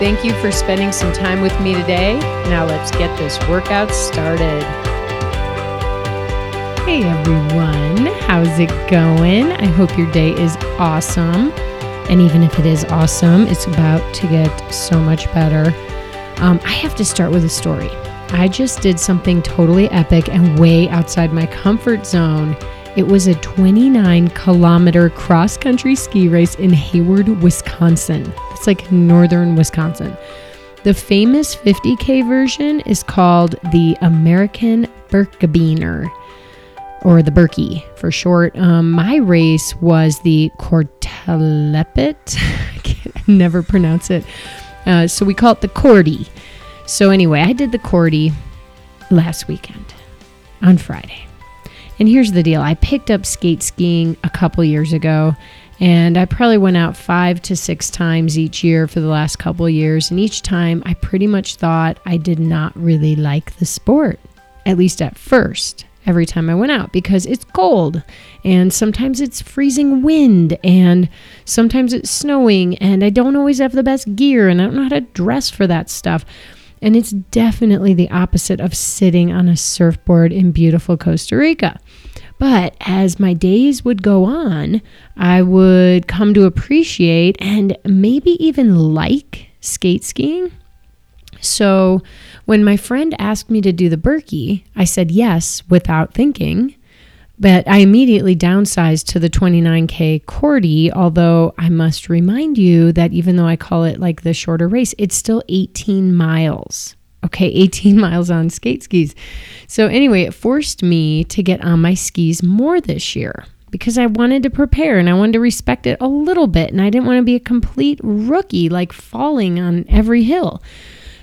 Thank you for spending some time with me today. Now let's get this workout started. Hey everyone, how's it going? I hope your day is awesome. And even if it is awesome, it's about to get so much better. Um, I have to start with a story. I just did something totally epic and way outside my comfort zone. It was a 29 kilometer cross country ski race in Hayward, Wisconsin. Like northern Wisconsin. The famous 50K version is called the American Birkebeiner, or the Birkie for short. Um, my race was the Kortelopet. I can never pronounce it. Uh, so we call it the Korte. So anyway, I did the Korte last weekend on Friday. And here's the deal I picked up skate skiing a couple years ago, and I probably went out five to six times each year for the last couple years. And each time I pretty much thought I did not really like the sport, at least at first, every time I went out, because it's cold and sometimes it's freezing wind and sometimes it's snowing, and I don't always have the best gear and I don't know how to dress for that stuff. And it's definitely the opposite of sitting on a surfboard in beautiful Costa Rica. But as my days would go on, I would come to appreciate and maybe even like skate skiing. So when my friend asked me to do the Birkie, I said yes without thinking. But I immediately downsized to the 29K Korte, although I must remind you that even though I call it like the shorter race, it's still 18 miles. Okay, 18 miles on skate skis. So, anyway, it forced me to get on my skis more this year because I wanted to prepare and I wanted to respect it a little bit. And I didn't want to be a complete rookie, like falling on every hill.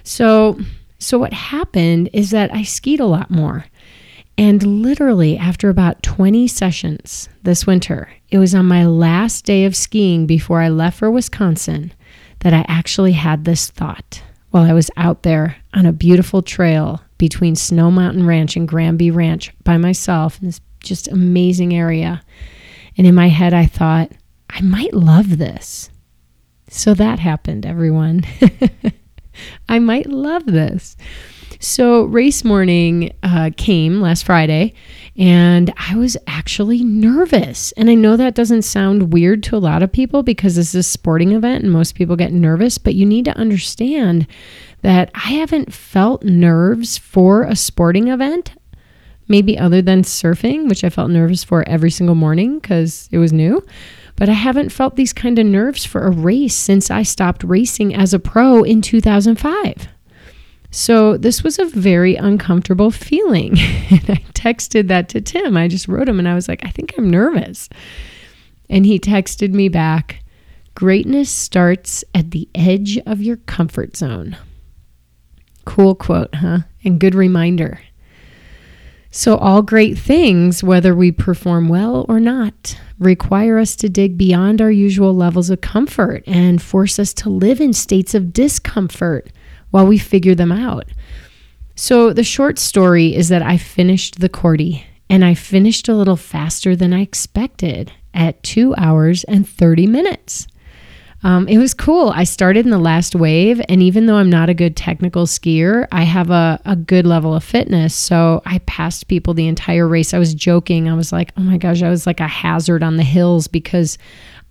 So, so what happened is that I skied a lot more. And literally, after about 20 sessions this winter, it was on my last day of skiing before I left for Wisconsin that I actually had this thought while I was out there on a beautiful trail between Snow Mountain Ranch and Granby Ranch by myself in this just amazing area. And in my head, I thought, I might love this. So that happened, everyone. I might love this. So, race morning uh, came last Friday, and I was actually nervous. And I know that doesn't sound weird to a lot of people because this is a sporting event and most people get nervous, but you need to understand that I haven't felt nerves for a sporting event, maybe other than surfing, which I felt nervous for every single morning because it was new. But I haven't felt these kind of nerves for a race since I stopped racing as a pro in 2005. So this was a very uncomfortable feeling. and I texted that to Tim. I just wrote him and I was like, I think I'm nervous. And he texted me back Greatness starts at the edge of your comfort zone. Cool quote, huh? And good reminder. So, all great things, whether we perform well or not, require us to dig beyond our usual levels of comfort and force us to live in states of discomfort while we figure them out. So, the short story is that I finished the Korte and I finished a little faster than I expected at two hours and 30 minutes. Um, it was cool. I started in the last wave, and even though I'm not a good technical skier, I have a, a good level of fitness. So I passed people the entire race. I was joking. I was like, oh my gosh, I was like a hazard on the hills because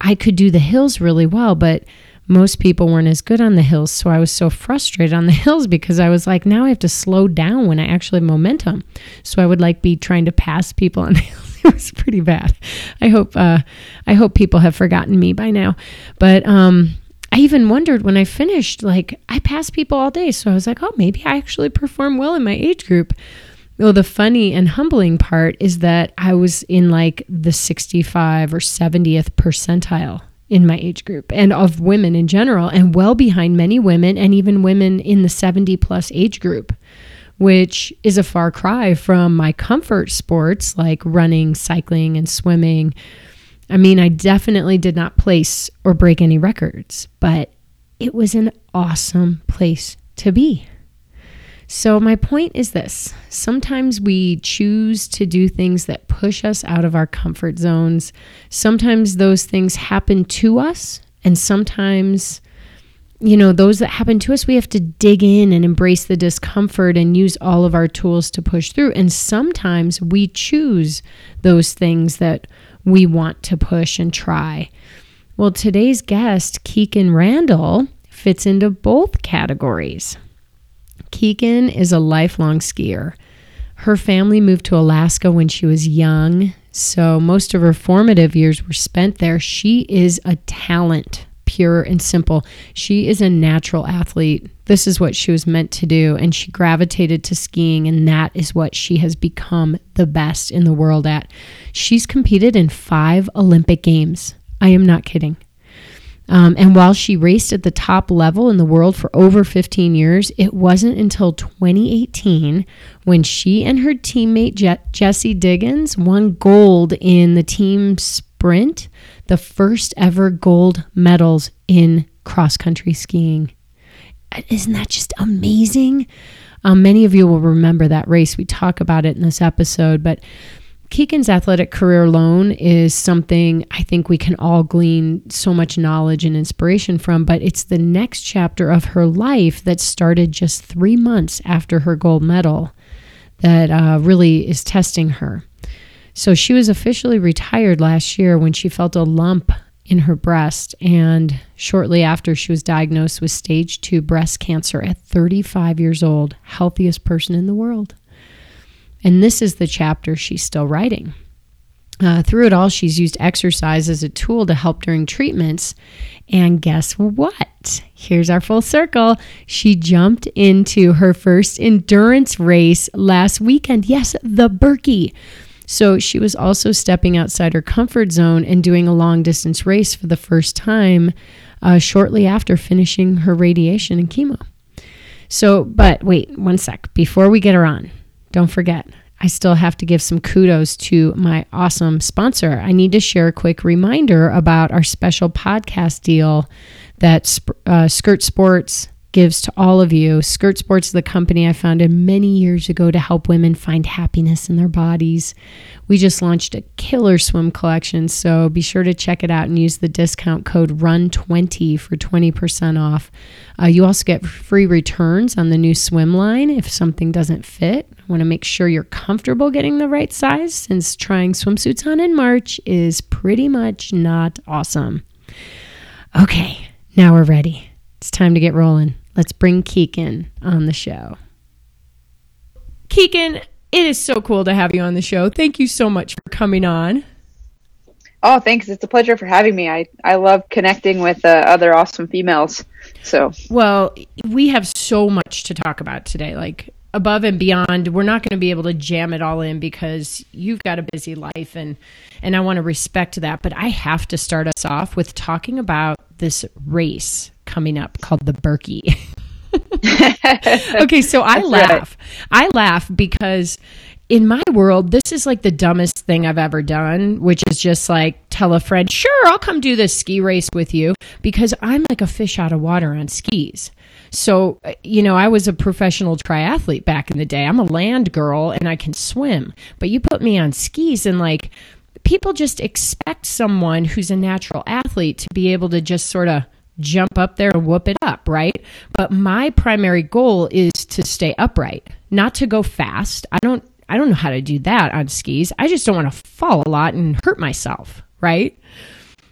I could do the hills really well, but most people weren't as good on the hills. So I was so frustrated on the hills because I was like, now I have to slow down when I actually have momentum. So I would like be trying to pass people on the hills. It was pretty bad. I hope uh, I hope people have forgotten me by now. But um, I even wondered when I finished, like I passed people all day. So I was like, oh, maybe I actually perform well in my age group. Well, the funny and humbling part is that I was in like the 65 or 70th percentile in my age group and of women in general, and well behind many women and even women in the 70 plus age group, which is a far cry from my comfort sports like running, cycling, and swimming. I mean, I definitely did not place or break any records, but it was an awesome place to be. So, my point is this sometimes we choose to do things that push us out of our comfort zones. Sometimes those things happen to us, and sometimes, you know, those that happen to us, we have to dig in and embrace the discomfort and use all of our tools to push through. And sometimes we choose those things that we want to push and try. Well, today's guest, Kikkan Randall, fits into both categories. Kikkan is a lifelong skier. Her family moved to Alaska when she was young, so most of her formative years were spent there. She is a talent, pure and simple. She is a natural athlete. This is what she was meant to do, and she gravitated to skiing, and that is what she has become the best in the world at. She's competed in five Olympic Games. I am not kidding. Um, and while she raced at the top level in the world for over 15 years, it wasn't until 2018 when she and her teammate Je- Jessie Diggins won gold in the team sprint, the first ever gold medals in cross country skiing. Isn't that just amazing? Um, many of you will remember that race. We talk about it in this episode, but Kikkan's athletic career alone is something I think we can all glean so much knowledge and inspiration from, but it's the next chapter of her life that started just three months after her gold medal that uh, really is testing her. So she was officially retired last year when she felt a lump in her breast, and shortly after, she was diagnosed with stage two breast cancer at 35 years old, healthiest person in the world. And this is the chapter she's still writing. Uh, through it all, she's used exercise as a tool to help during treatments. And guess what? Here's our full circle. She jumped into her first endurance race last weekend. Yes, the Birkie. So she was also stepping outside her comfort zone and doing a long distance race for the first time uh, shortly after finishing her radiation and chemo. So, but wait one sec. Before we get her on, don't forget, I still have to give some kudos to my awesome sponsor. I need to share a quick reminder about our special podcast deal that uh, Skirt Sports gives to all of you. Skirt Sports is the company I founded many years ago to help women find happiness in their bodies. We just launched a killer swim collection, so be sure to check it out and use the discount code RUN20 for 20% off. Uh, you also get free returns on the new swim line if something doesn't fit. I want to make sure you're comfortable getting the right size since trying swimsuits on in March is pretty much not awesome. Okay, now we're ready. It's time to get rolling. Let's bring Kikkan on the show. Kikkan, it is so cool to have you on the show. Thank you so much for coming on. Oh, thanks. It's a pleasure for having me. I, I love connecting with uh, other awesome females. So, well, we have so much to talk about today. Like above and beyond, we're not going to be able to jam it all in because you've got a busy life and and I want to respect that, but I have to start us off with talking about this race coming up called the Birkie. okay, so I laugh. Right. I laugh because in my world, this is like the dumbest thing I've ever done, which is just like tell a friend, sure, I'll come do this ski race with you because I'm like a fish out of water on skis. So, uh, you know, I was a professional triathlete back in the day. I'm a land girl and I can swim, but you put me on skis and like people just expect someone who's a natural athlete to be able to just sort of jump up there and whoop it up, right? But my primary goal is to stay upright, not to go fast. I don't I don't know how to do that on skis. I just don't want to fall a lot and hurt myself, right?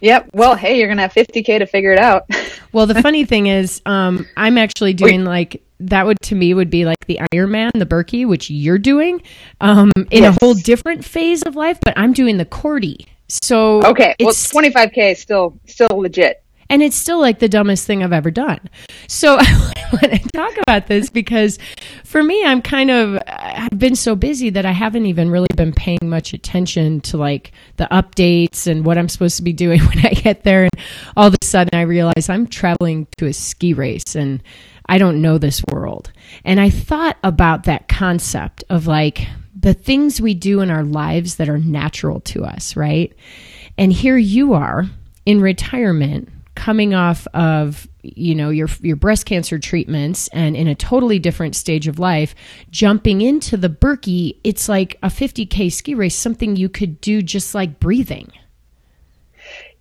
Yep. Well, hey, you're gonna have 50k to figure it out. well, the funny thing is, um, I'm actually doing Wait. like that. Would to me would be like the Ironman, the Birkie, which you're doing, um, in yes. a whole different phase of life. But I'm doing the Korte. So okay, well, 25k is still still legit And it's still like the dumbest thing I've ever done. So I want to talk about this because for me, I'm kind of, I've been so busy that I haven't even really been paying much attention to like the updates and what I'm supposed to be doing when I get there. And all of a sudden I realize I'm traveling to a ski race and I don't know this world. And I thought about that concept of like the things we do in our lives that are natural to us, right? And here you are in retirement coming off of you know your your breast cancer treatments and in a totally different stage of life jumping into the Birkie it's like a 50k ski race something you could do just like breathing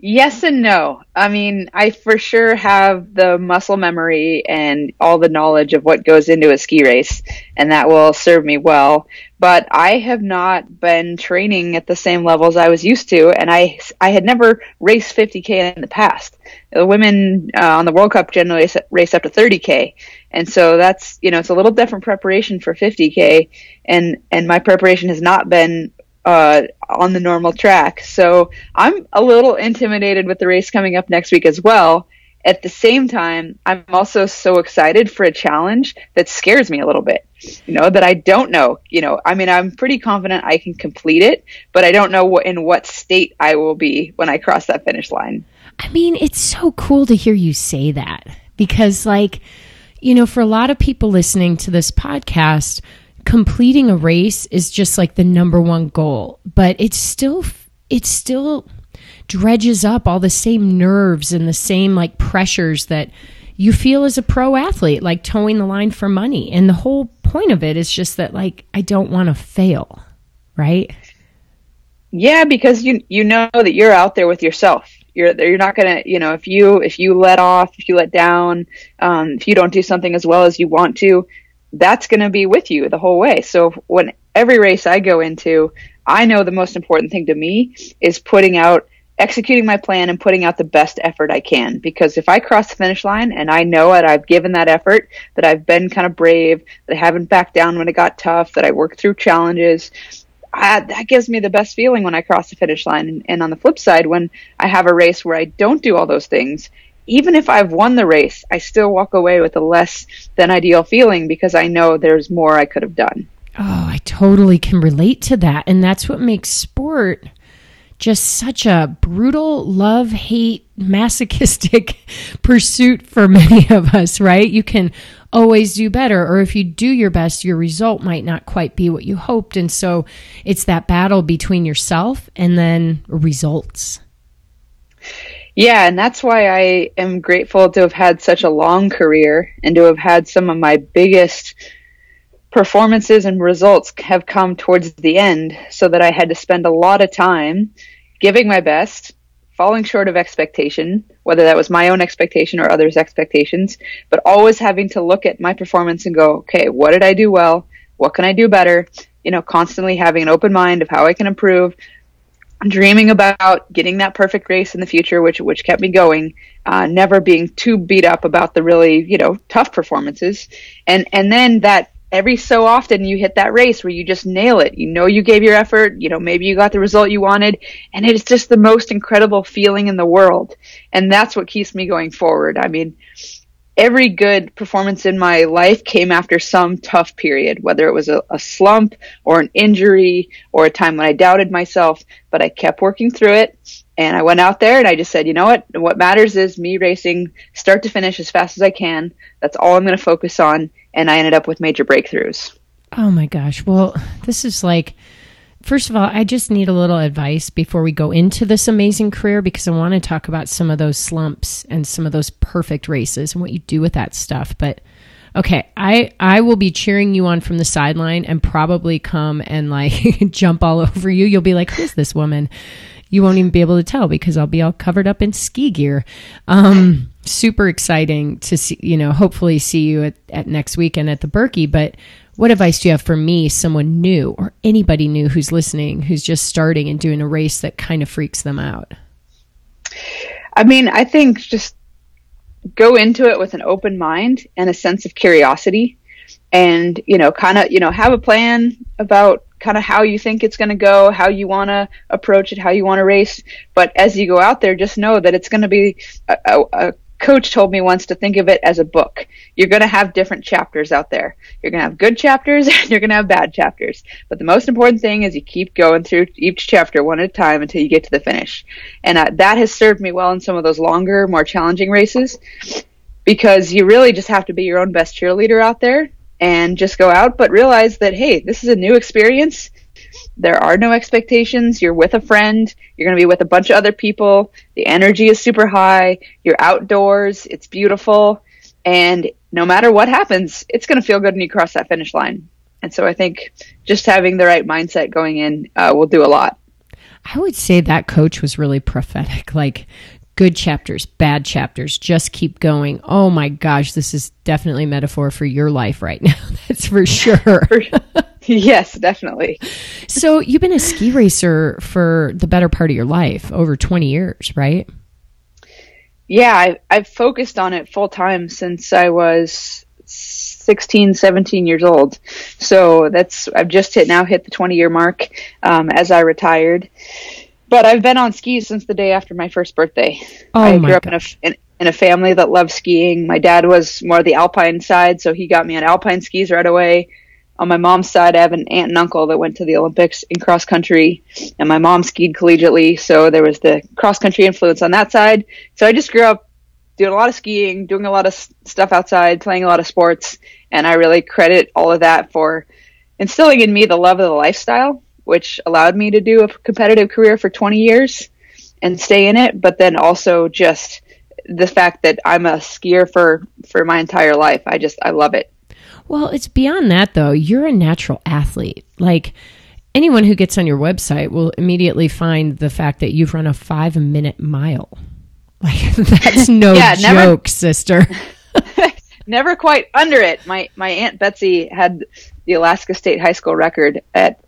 Yes and no. I mean, I for sure have the muscle memory and all the knowledge of what goes into a ski race, and that will serve me well. But I have not been training at the same levels I was used to, and I I had never raced 50k in the past. The women uh, on the World Cup generally race up to 30k, and so that's you know it's a little different preparation for 50k, and and my preparation has not been uh, on the normal track. So I'm a little intimidated with the race coming up next week as well. At the same time, I'm also so excited for a challenge that scares me a little bit. You know, that I don't know. You know, I mean, I'm pretty confident I can complete it, but I don't know what, in what state I will be when I cross that finish line. I mean, it's so cool to hear you say that because, like, you know, for a lot of people listening to this podcast, completing a race is just like the number one goal, but it's still it still dredges up all the same nerves and the same like pressures that you feel as a pro athlete, like towing the line for money. And the whole point of it is just that like I don't want to fail, right? Yeah, because you you know that you're out there with yourself. You're you're not gonna you know if you if you let off if you let down um, if you don't do something as well as you want to that's going to be with you the whole way. So when every race I go into, I know the most important thing to me is putting out executing my plan and putting out the best effort I can. Because if I cross the finish line and I know it, I've given that effort, that I've been kind of brave, that I haven't backed down when it got tough, that I worked through challenges, I, that gives me the best feeling when I cross the finish line. And, and on the flip side, when I have a race where I don't do all those things, even if I've won the race, I still walk away with a less than ideal feeling because I know there's more I could have done. Oh, I totally can relate to that. And that's what makes sport just such a brutal love hate masochistic pursuit for many of us, right? You can always do better, or if you do your best, your result might not quite be what you hoped. And so it's that battle between yourself and then results. Yeah, and that's why I am grateful to have had such a long career and to have had some of my biggest performances and results have come towards the end so that I had to spend a lot of time giving my best, falling short of expectation, whether that was my own expectation or others' expectations, but always having to look at my performance and go, okay, what did I do well? What can I do better? You know, constantly having an open mind of how I can improve, dreaming about getting that perfect race in the future, which which kept me going. Uh, never being too beat up about the really you know tough performances, and and then that every so often you hit that race where you just nail it. You know you gave your effort. You know maybe you got the result you wanted, and it's just the most incredible feeling in the world, and that's what keeps me going forward. I mean every good performance in my life came after some tough period, whether it was a, a, slump or an injury or a time when I doubted myself, but I kept working through it. And I went out there and I just said, you know what? What matters is me racing start to finish as fast as I can. That's all I'm going to focus on. And I ended up with major breakthroughs. Oh my gosh. Well, this is like, First of all, I just need a little advice before we go into this amazing career because I want to talk about some of those slumps and some of those perfect races and what you do with that stuff. But okay, I I will be cheering you on from the sideline and probably come and like jump all over you. You'll be like, "Who's this woman?" You won't even be able to tell because I'll be all covered up in ski gear. Um, super exciting to see, you know, hopefully see you at, at next weekend at the Birkie. But what advice do you have for me, someone new or anybody new who's listening, who's just starting and doing a race that kind of freaks them out? I mean, I think just go into it with an open mind and a sense of curiosity and, you know, kind of, you know, have a plan about kind of how you think it's going to go, how you want to approach it, how you want to race. But as you go out there, just know that it's going to be a, a, a coach told me once to think of it as a book. You're going to have different chapters out there. You're going to have good chapters and you're going to have bad chapters. But the most important thing is you keep going through each chapter one at a time until you get to the finish. And uh, that has served me well in some of those longer, more challenging races because you really just have to be your own best cheerleader out there and just go out, but realize that, hey, this is a new experience. There are no expectations. You're with a friend. You're going to be with a bunch of other people. The energy is super high. You're outdoors. It's beautiful. And no matter what happens, it's going to feel good when you cross that finish line. And so I think just having the right mindset going in uh, will do a lot. I would say that coach was really prophetic. Like, good chapters, bad chapters, just keep going. Oh my gosh, this is definitely metaphor for your life right now. That's for sure. yes, definitely. So, you've been a ski racer for the better part of your life, over 20 years, right? Yeah, I, I've focused on it full time since I was 16, 17 years old. So that's I've just hit now hit the 20 year mark um, as I retired. But I've been on skis since the day after my first birthday. Oh I grew up in a, in, in a family that loved skiing. My dad was more the alpine side, so he got me on alpine skis right away. On my mom's side, I have an aunt and uncle that went to the Olympics in cross country, and my mom skied collegiately, so there was the cross country influence on that side. So I just grew up doing a lot of skiing, doing a lot of stuff outside, playing a lot of sports, and I really credit all of that for instilling in me the love of the lifestyle which allowed me to do a competitive career for 20 years and stay in it. But then also just the fact that I'm a skier for, for my entire life. I just, I love it. Well, it's beyond that though. You're a natural athlete. Like, anyone who gets on your website will immediately find the fact that you've run a five minute mile. Like that's no yeah, joke, never, sister. never quite under it. My my aunt Betsy had the Alaska State High School record at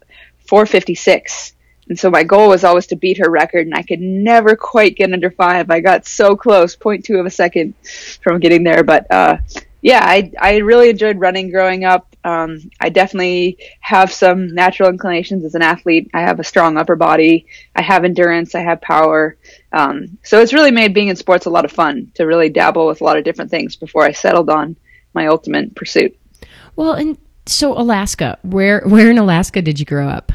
456. And so my goal was always to beat her record, and I could never quite get under five. I got so close, 0.2 of a second from getting there. But uh, yeah, I, I really enjoyed running growing up. Um, I definitely have some natural inclinations as an athlete. I have a strong upper body. I have endurance. I have power. Um, so it's really made being in sports a lot of fun to really dabble with a lot of different things before I settled on my ultimate pursuit. Well, and so Alaska, where where in Alaska did you grow up?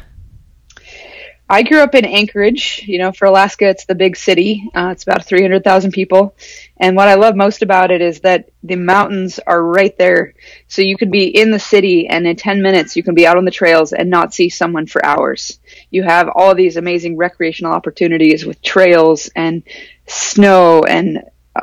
I grew up in Anchorage. You know, for Alaska, it's the big city. Uh, it's about 300,000 people. And what I love most about it is that the mountains are right there. So you could be in the city and in 10 minutes, you can be out on the trails and not see someone for hours. You have all these amazing recreational opportunities with trails and snow and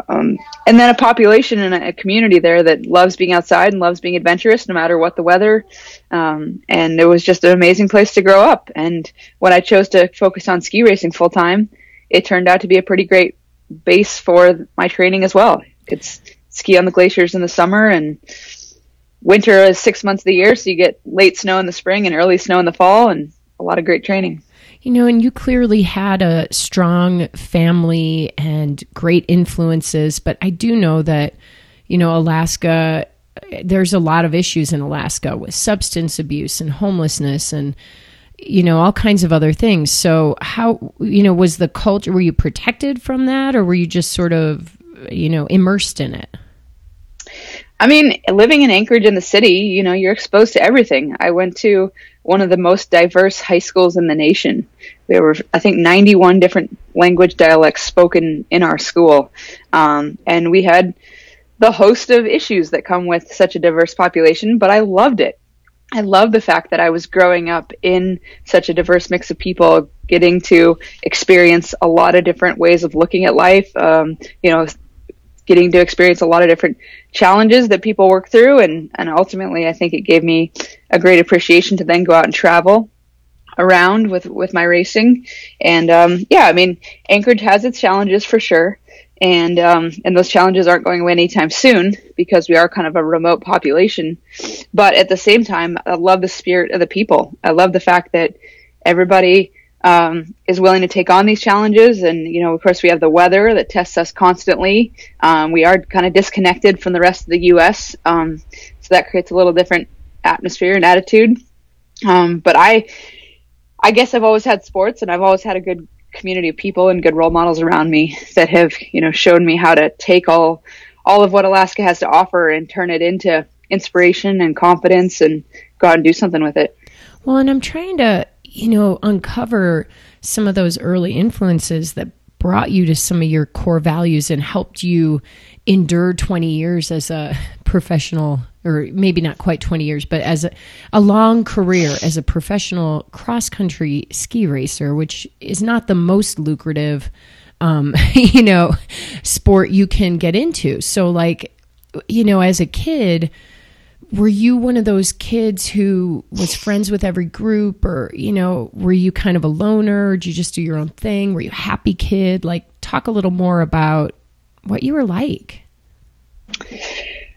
um, and then a population and a community there that loves being outside and loves being adventurous no matter what the weather. Um, and it was just an amazing place to grow up. And when I chose to focus on ski racing full time, it turned out to be a pretty great base for my training as well. Could ski on the glaciers in the summer and winter is six months of the year. So you get late snow in the spring and early snow in the fall and a lot of great training. You know, and you clearly had a strong family and great influences, but I do know that, you know, Alaska, there's a lot of issues in Alaska with substance abuse and homelessness and, you know, all kinds of other things. So, how, you know, was the culture, were you protected from that or were you just sort of, you know, immersed in it? I mean, living in Anchorage in the city, you know, you're exposed to everything. I went to one of the most diverse high schools in the nation. There were, I think, 91 different language dialects spoken in our school. Um, and we had the host of issues that come with such a diverse population, but I loved it. I love the fact that I was growing up in such a diverse mix of people, getting to experience a lot of different ways of looking at life. Um, you know, getting to experience a lot of different challenges that people work through. And, and ultimately I think it gave me a great appreciation to then go out and travel around with with my racing. And um, yeah I mean Anchorage has its challenges for sure. And um, and those challenges aren't going away anytime soon because we are kind of a remote population. But at the same time I love the spirit of the people. I love the fact that everybody um, is willing to take on these challenges. And, you know, of course, we have the weather that tests us constantly. Um, we are kind of disconnected from the rest of the U.S., um, so that creates a little different atmosphere and attitude. Um, but I, I guess I've always had sports and I've always had a good community of people and good role models around me that have, you know, shown me how to take all, all of what Alaska has to offer and turn it into inspiration and confidence and go out and do something with it. Well, and I'm trying to, you know, uncover some of those early influences that brought you to some of your core values and helped you endure 20 years as a professional or maybe not quite 20 years but as a, a long career as a professional cross country ski racer which is not the most lucrative um, you know sport you can get into. So like you know as a kid were you one of those kids who was friends with every group or you know were you kind of a loner? Or did you just do your own thing? Were you a happy kid? Like talk a little more about what you were like.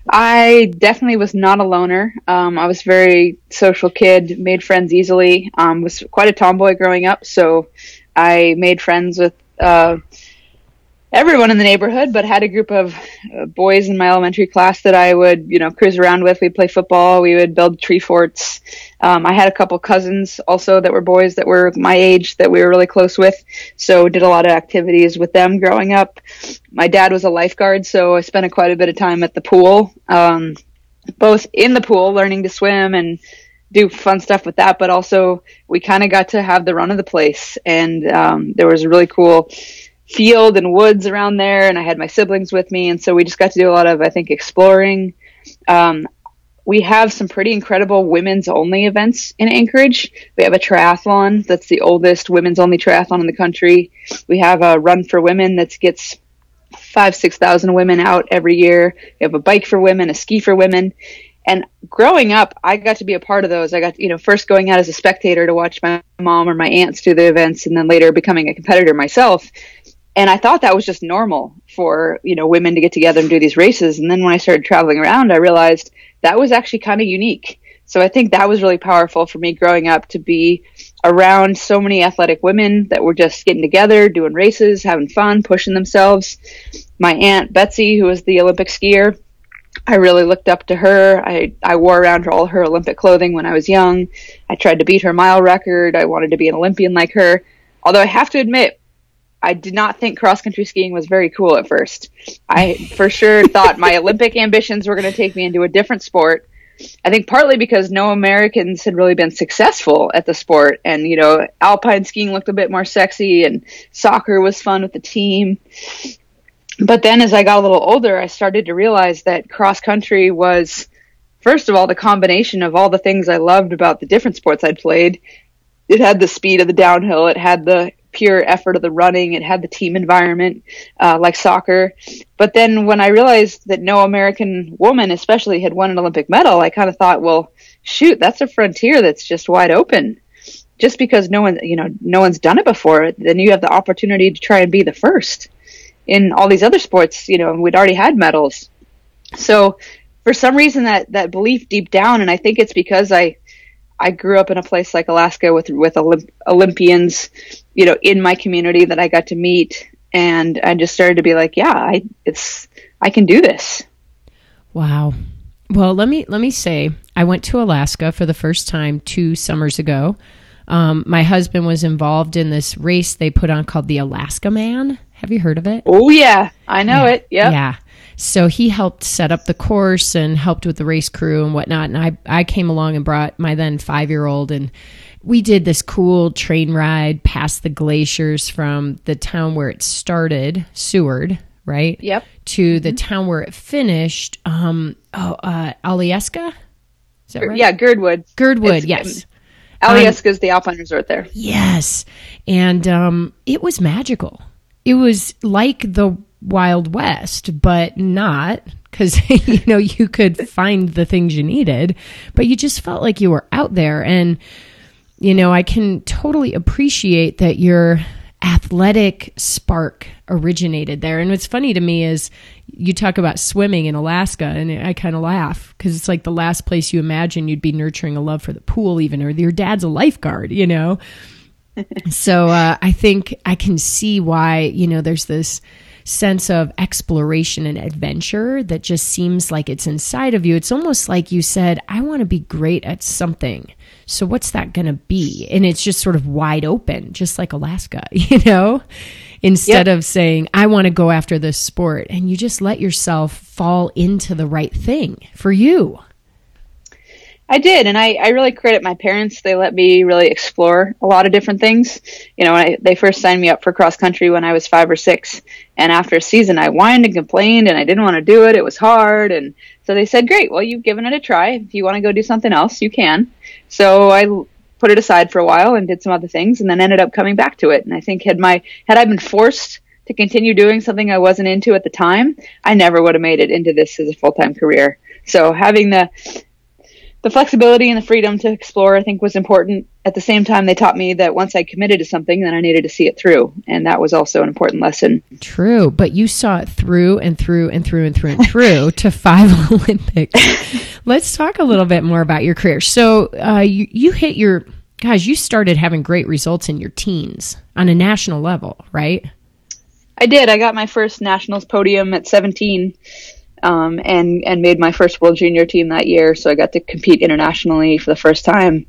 I definitely was not a loner. Um, i was very social kid made friends easily. Um, was quite a tomboy growing up so i made friends with uh, everyone in the neighborhood, but had a group of uh, boys in my elementary class that I would, you know, cruise around with. We'd play football. We would build tree forts. Um, I had a couple cousins also that were boys that were my age that we were really close with. So did a lot of activities with them growing up. My dad was a lifeguard, so I spent a, quite a bit of time at the pool, um, both in the pool learning to swim and do fun stuff with that, but also we kind of got to have the run of the place. And um, there was a really cool field and woods around there, and I had my siblings with me, and so we just got to do a lot of, I think, exploring. Um, we have some pretty incredible women's only events in Anchorage. We have a triathlon that's the oldest women's only triathlon in the country. We have a run for women that gets five, six thousand women out every year. We have a bike for women, a ski for women. And growing up, I got to be a part of those. I got, you know, first going out as a spectator to watch my mom or my aunts do the events and then later becoming a competitor myself and I thought that was just normal for you know women to get together and do these races. And then when I started traveling around, I realized that was actually kind of unique. So I think that was really powerful for me growing up to be around so many athletic women that were just getting together, doing races, having fun, pushing themselves. My aunt Betsy, who was the Olympic skier, I really looked up to her. I, I wore around her, all her Olympic clothing when I was young. I tried to beat her mile record. I wanted to be an Olympian like her. Although I have to admit, I did not think cross country skiing was very cool at first. I for sure thought my Olympic ambitions were going to take me into a different sport. I think partly because no Americans had really been successful at the sport, and you know, alpine skiing looked a bit more sexy, and soccer was fun with the team. But then, as I got a little older, I started to realize that cross country was, first of all, the combination of all the things I loved about the different sports I'd played. It had the speed of the downhill. It had the pure effort of the running. It had the team environment, uh, like soccer. But then when I realized that no American woman, especially, had won an Olympic medal, I kind of thought, well, shoot, that's a frontier that's just wide open. Just because no one, you know, no one's done it before, then you have the opportunity to try and be the first. In all these other sports, you know, we'd already had medals. So for some reason that that belief deep down, and I think it's because I I grew up in a place like Alaska with with Olymp- Olympians, you know, in my community that I got to meet, and I just started to be like, yeah, I it's I can do this. Wow. Well, let me let me say, I went to Alaska for the first time two summers ago. Um, my husband was involved in this race they put on called the Alaska Man. Have you heard of it? Oh yeah, I know yeah. it. Yeah. Yeah. So he helped set up the course and helped with the race crew and whatnot. And I, I came along and brought my then five year old and we did this cool train ride past the glaciers from the town where it started, Seward, right? Yep. To the mm-hmm. town where it finished, um, oh, uh, Alyeska? Is that right? Yeah, Girdwood. Girdwood, it's, yes. Alyeska um, is the Alpine Resort there. Yes. And um, it was magical. It was like the Wild West, but not because you know you could find the things you needed, but you just felt like you were out there. And you know, I can totally appreciate that your athletic spark originated there. And what's funny to me is you talk about swimming in Alaska, and I kind of laugh because it's like the last place you imagine you'd be nurturing a love for the pool, even, or your dad's a lifeguard, you know. so uh, I think I can see why you know there's this sense of exploration and adventure that just seems like it's inside of you. It's almost like you said, I want to be great at something. So what's that going to be? And it's just sort of wide open, just like Alaska, you know? Instead yep. of saying, I want to go after this sport. And you just let yourself fall into the right thing for you. I did, and I, I really credit my parents. They let me really explore a lot of different things. You know, I, they first signed me up for cross country when I was five or six, and after a season, I whined and complained, and I didn't want to do it. It was hard, and so they said, "Great, well, you've given it a try. If you want to go do something else, you can." So I put it aside for a while and did some other things, and then ended up coming back to it. And I think had my had I been forced to continue doing something I wasn't into at the time, I never would have made it into this as a full time career. So having the the flexibility and the freedom to explore, I think, was important. At the same time, they taught me that once I committed to something, then I needed to see it through, and that was also an important lesson. True, but you saw it through and through and through and through and through to five Olympics. Let's talk a little bit more about your career. So, uh, you, you hit your guys. You started having great results in your teens on a national level, right? I did. I got my first nationals podium at 17 um, and and made my first World Junior team that year. So I got to compete internationally for the first time.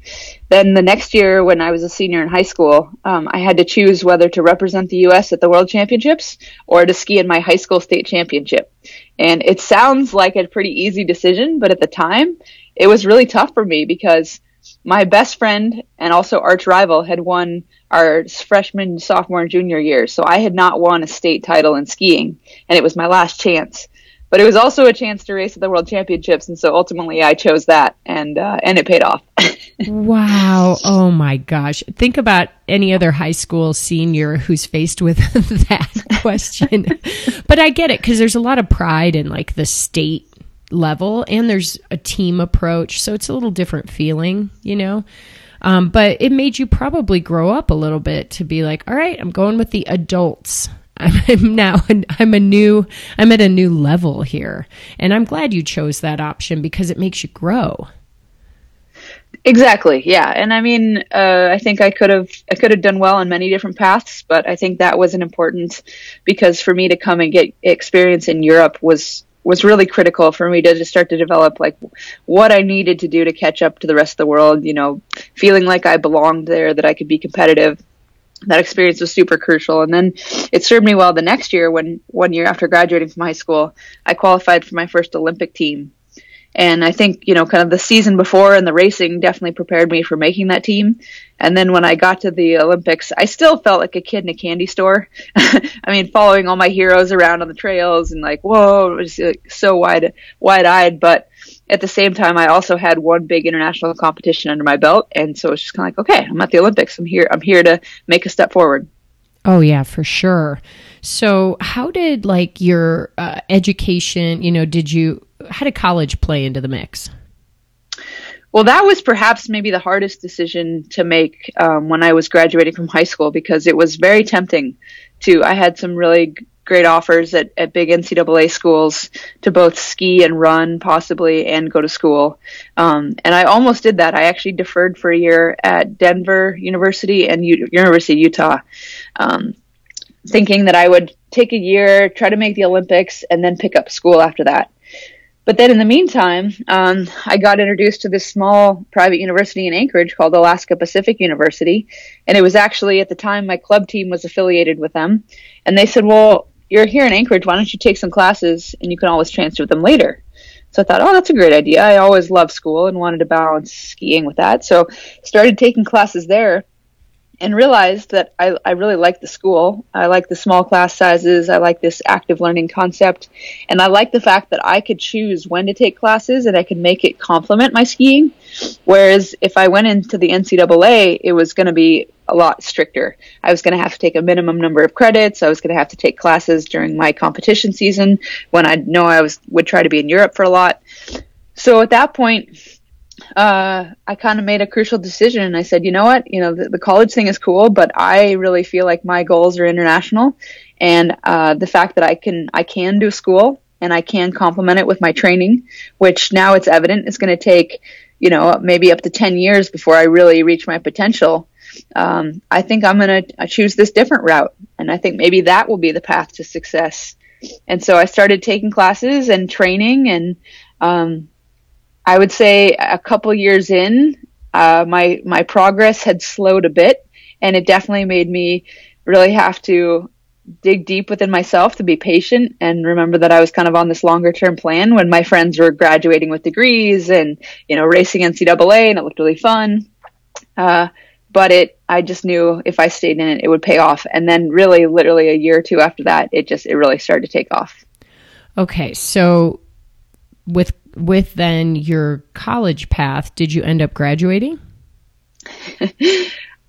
Then the next year, when I was a senior in high school, um, I had to choose whether to represent the U.S. at the World Championships or to ski in my high school state championship. And it sounds like a pretty easy decision, but at the time, it was really tough for me because my best friend and also arch rival had won our freshman, sophomore, and junior years. So I had not won a state title in skiing, and it was my last chance but it was also a chance to race at the world championships and so ultimately i chose that and uh, and it paid off. Wow. Oh my gosh. Think about any other high school senior who's faced with that question. But i get it because there's a lot of pride in like the state level and there's a team approach so it's a little different feeling you know? Um, but it made you probably grow up a little bit to be like all right i'm going with the adults I'm now I'm a new I'm at a new level here, and I'm glad you chose that option because it makes you grow. Exactly. Yeah, and I mean, uh, I think I could have I could have done well on many different paths, but I think that was an important because for me to come and get experience in Europe was was really critical for me to just start to develop like what I needed to do to catch up to the rest of the world. You know, feeling like I belonged there, that I could be competitive that experience was super crucial. And then it served me well the next year when one year after graduating from high school, I qualified for my first Olympic team. And I think, you know, kind of the season before and the racing definitely prepared me for making that team. And then when I got to the Olympics, I still felt like a kid in a candy store. I mean, following all my heroes around on the trails and like, whoa, was like, so wide, wide eyed. But at the same time, I also had one big international competition under my belt, and so it's just kind of like, okay, I'm at the Olympics. I'm here. I'm here to make a step forward. Oh yeah, for sure. So, how did like your uh, education? You know, did you how did college play into the mix? Well, that was perhaps maybe the hardest decision to make um, when I was graduating from high school because it was very tempting to. I had some really great offers at, at big NCAA schools to both ski and run, possibly, and go to school. Um, and I almost did that. I actually deferred for a year at Denver University and U- University of Utah, um, thinking that I would take a year, try to make the Olympics, and then pick up school after that. But then in the meantime, um, I got introduced to this small private university in Anchorage called Alaska Pacific University. And it was actually at the time my club team was affiliated with them. And they said, well, you're here in Anchorage. Why don't you take some classes and you can always transfer them later? So I thought, oh, that's a great idea. I always loved school and wanted to balance skiing with that. So started taking classes there and realized that I, I really like the school. I like the small class sizes. I like this active learning concept. And I like the fact that I could choose when to take classes and I could make it complement my skiing. Whereas if I went into the NCAA, it was going to be a lot stricter. I was going to have to take a minimum number of credits. I was going to have to take classes during my competition season when I know I was would try to be in Europe for a lot. So at that point, uh, I kind of made a crucial decision and I said, you know what, you know, the, the, college thing is cool, but I really feel like my goals are international. And, uh, the fact that I can, I can do school and I can complement it with my training, which now it's evident is going to take, you know, maybe up to 10 years before I really reach my potential. Um, I think I'm going to choose this different route. And I think maybe that will be the path to success. And so I started taking classes and training and, um, I would say a couple years in, uh, my my progress had slowed a bit, and it definitely made me really have to dig deep within myself to be patient and remember that I was kind of on this longer term plan when my friends were graduating with degrees and you know racing NCAA and it looked really fun. Uh, but it I just knew if I stayed in it, it would pay off. And then really, literally a year or two after that, it just it really started to take off. Okay, so with with then your college path, did you end up graduating?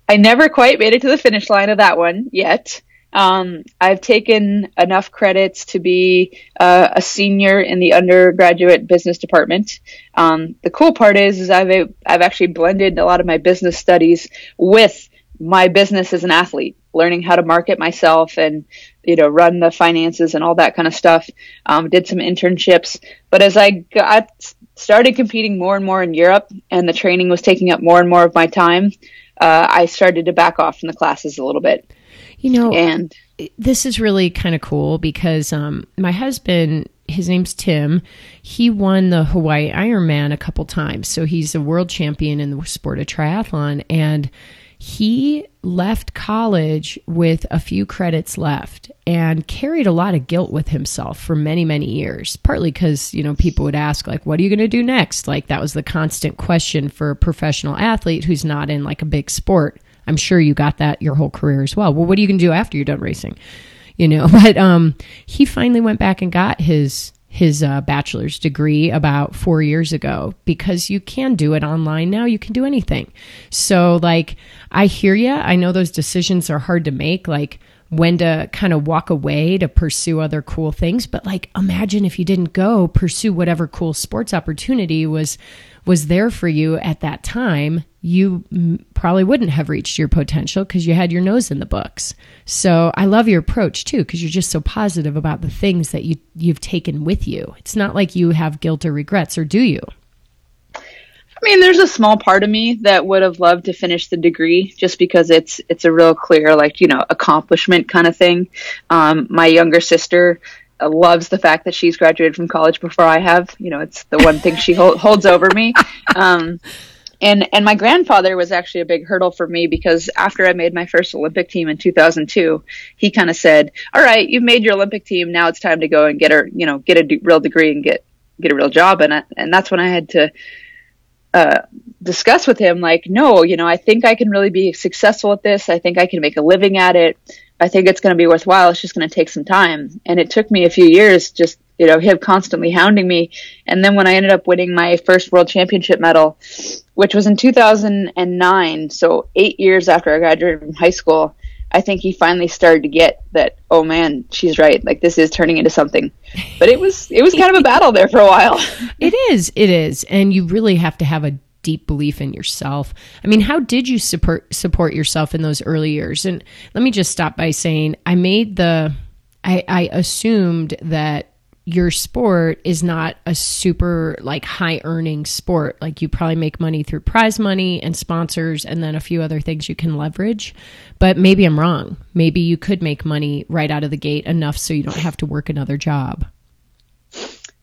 I never quite made it to the finish line of that one yet. Um, I've taken enough credits to be uh, a senior in the undergraduate business department. Um, the cool part is, is I've I've actually blended a lot of my business studies with my business as an athlete, learning how to market myself and you know run the finances and all that kind of stuff. Um, did some internships, but as I got started competing more and more in Europe, and the training was taking up more and more of my time, uh, I started to back off from the classes a little bit. You know, and this is really kind of cool because um, my husband, his name's Tim, he won the Hawaii Ironman a couple times. So he's a world champion in the sport of triathlon. And he left college with a few credits left and carried a lot of guilt with himself for many many years partly because you know people would ask like what are you going to do next like that was the constant question for a professional athlete who's not in like a big sport I'm sure you got that your whole career as well. Well, what are you going to do after you're done racing? You know, but um, he finally went back and got his his uh, bachelor's degree about four years ago because you can do it online now. You can do anything. So, like, I hear you. I know those decisions are hard to make. Like, when to kind of walk away to pursue other cool things but like imagine if you didn't go pursue whatever cool sports opportunity was was there for you at that time, you probably wouldn't have reached your potential because you had your nose in the books. So I love your approach too because you're just so positive about the things that you you've taken with you. It's not like you have guilt or regrets, or do you? I mean, there's a small part of me that would have loved to finish the degree just because it's it's a real clear like you know accomplishment kind of thing. Um, my younger sister loves the fact that she's graduated from college before I have. You know, it's the one thing she hold, holds over me. Um, and and my grandfather was actually a big hurdle for me because after I made my first Olympic team in 2002, he kind of said, "All right, you've made your Olympic team. Now it's time to go and get her, you know, get a d- real degree and get get a real job." And I, and that's when I had to uh, discuss with him, like, no, you know, I think I can really be successful at this. I think I can make a living at it. I think it's going to be worthwhile. It's just going to take some time. And it took me a few years, just, you know, him constantly hounding me. And then when I ended up winning my first world championship medal, which was in 2009, so eight years after I graduated from high school, I think he finally started to get that, oh man, she's right. Like this is turning into something. But it was, it was kind of a battle there for a while. it is. It is. And you really have to have a deep belief in yourself. I mean, how did you support support yourself in those early years? And let me just stop by saying I made the I, I assumed that your sport is not a super like high earning sport. Like you probably make money through prize money and sponsors and then a few other things you can leverage. But maybe I'm wrong. Maybe you could make money right out of the gate enough so you don't have to work another job.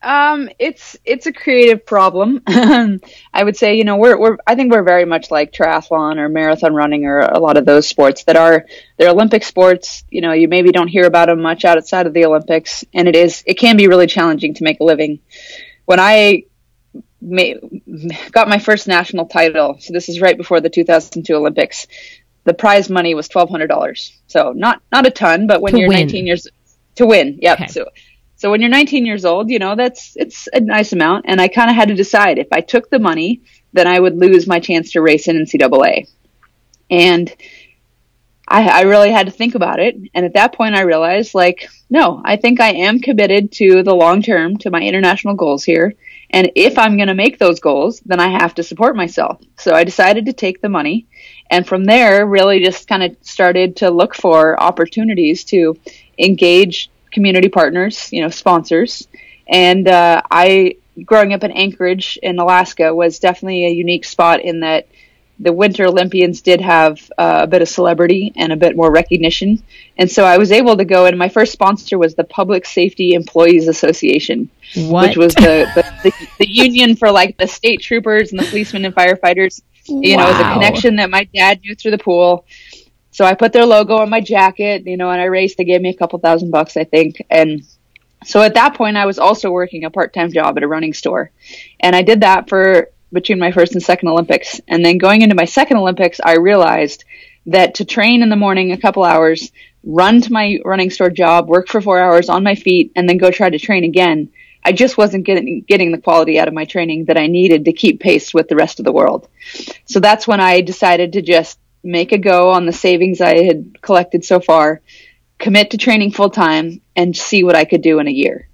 Um, it's it's a creative problem. I would say, you know, we're we're I think we're very much like triathlon or marathon running or a lot of those sports that are they're Olympic sports. You know, you maybe don't hear about them much outside of the Olympics, and it is it can be really challenging to make a living. When I got my first national title, so this is right before the 2002 Olympics. The prize money was twelve hundred dollars, so not not a ton, but when to you're win. 19 years to win, yep. Okay. So so when you're 19 years old, you know, that's, it's a nice amount. And I kind of had to decide if I took the money, then I would lose my chance to race in NCAA. And I, I really had to think about it. And at that point, I realized, like, no, I think I am committed to the long term, to my international goals here. And if I'm going to make those goals, then I have to support myself. So I decided to take the money. And from there, really just kind of started to look for opportunities to engage community partners, you know, sponsors. And uh, I, growing up in Anchorage in Alaska, was definitely a unique spot in that the Winter Olympians did have uh, a bit of celebrity and a bit more recognition. And so I was able to go, and my first sponsor was the Public Safety Employees Association, what? which was the, the, the, the union for like the state troopers and the policemen and firefighters You know, it was a connection that my dad knew through the pool. So I put their logo on my jacket, you know, and I raced. They gave me a couple thousand bucks, I think. And so at that point, I was also working a part time job at a running store. And I did that for between my first and second Olympics. And then going into my second Olympics, I realized that to train in the morning a couple hours, run to my running store job, work for four hours on my feet, and then go try to train again. I just wasn't getting getting the quality out of my training that I needed to keep pace with the rest of the world. So that's when I decided to just make a go on the savings I had collected so far, commit to training full time, and see what I could do in a year.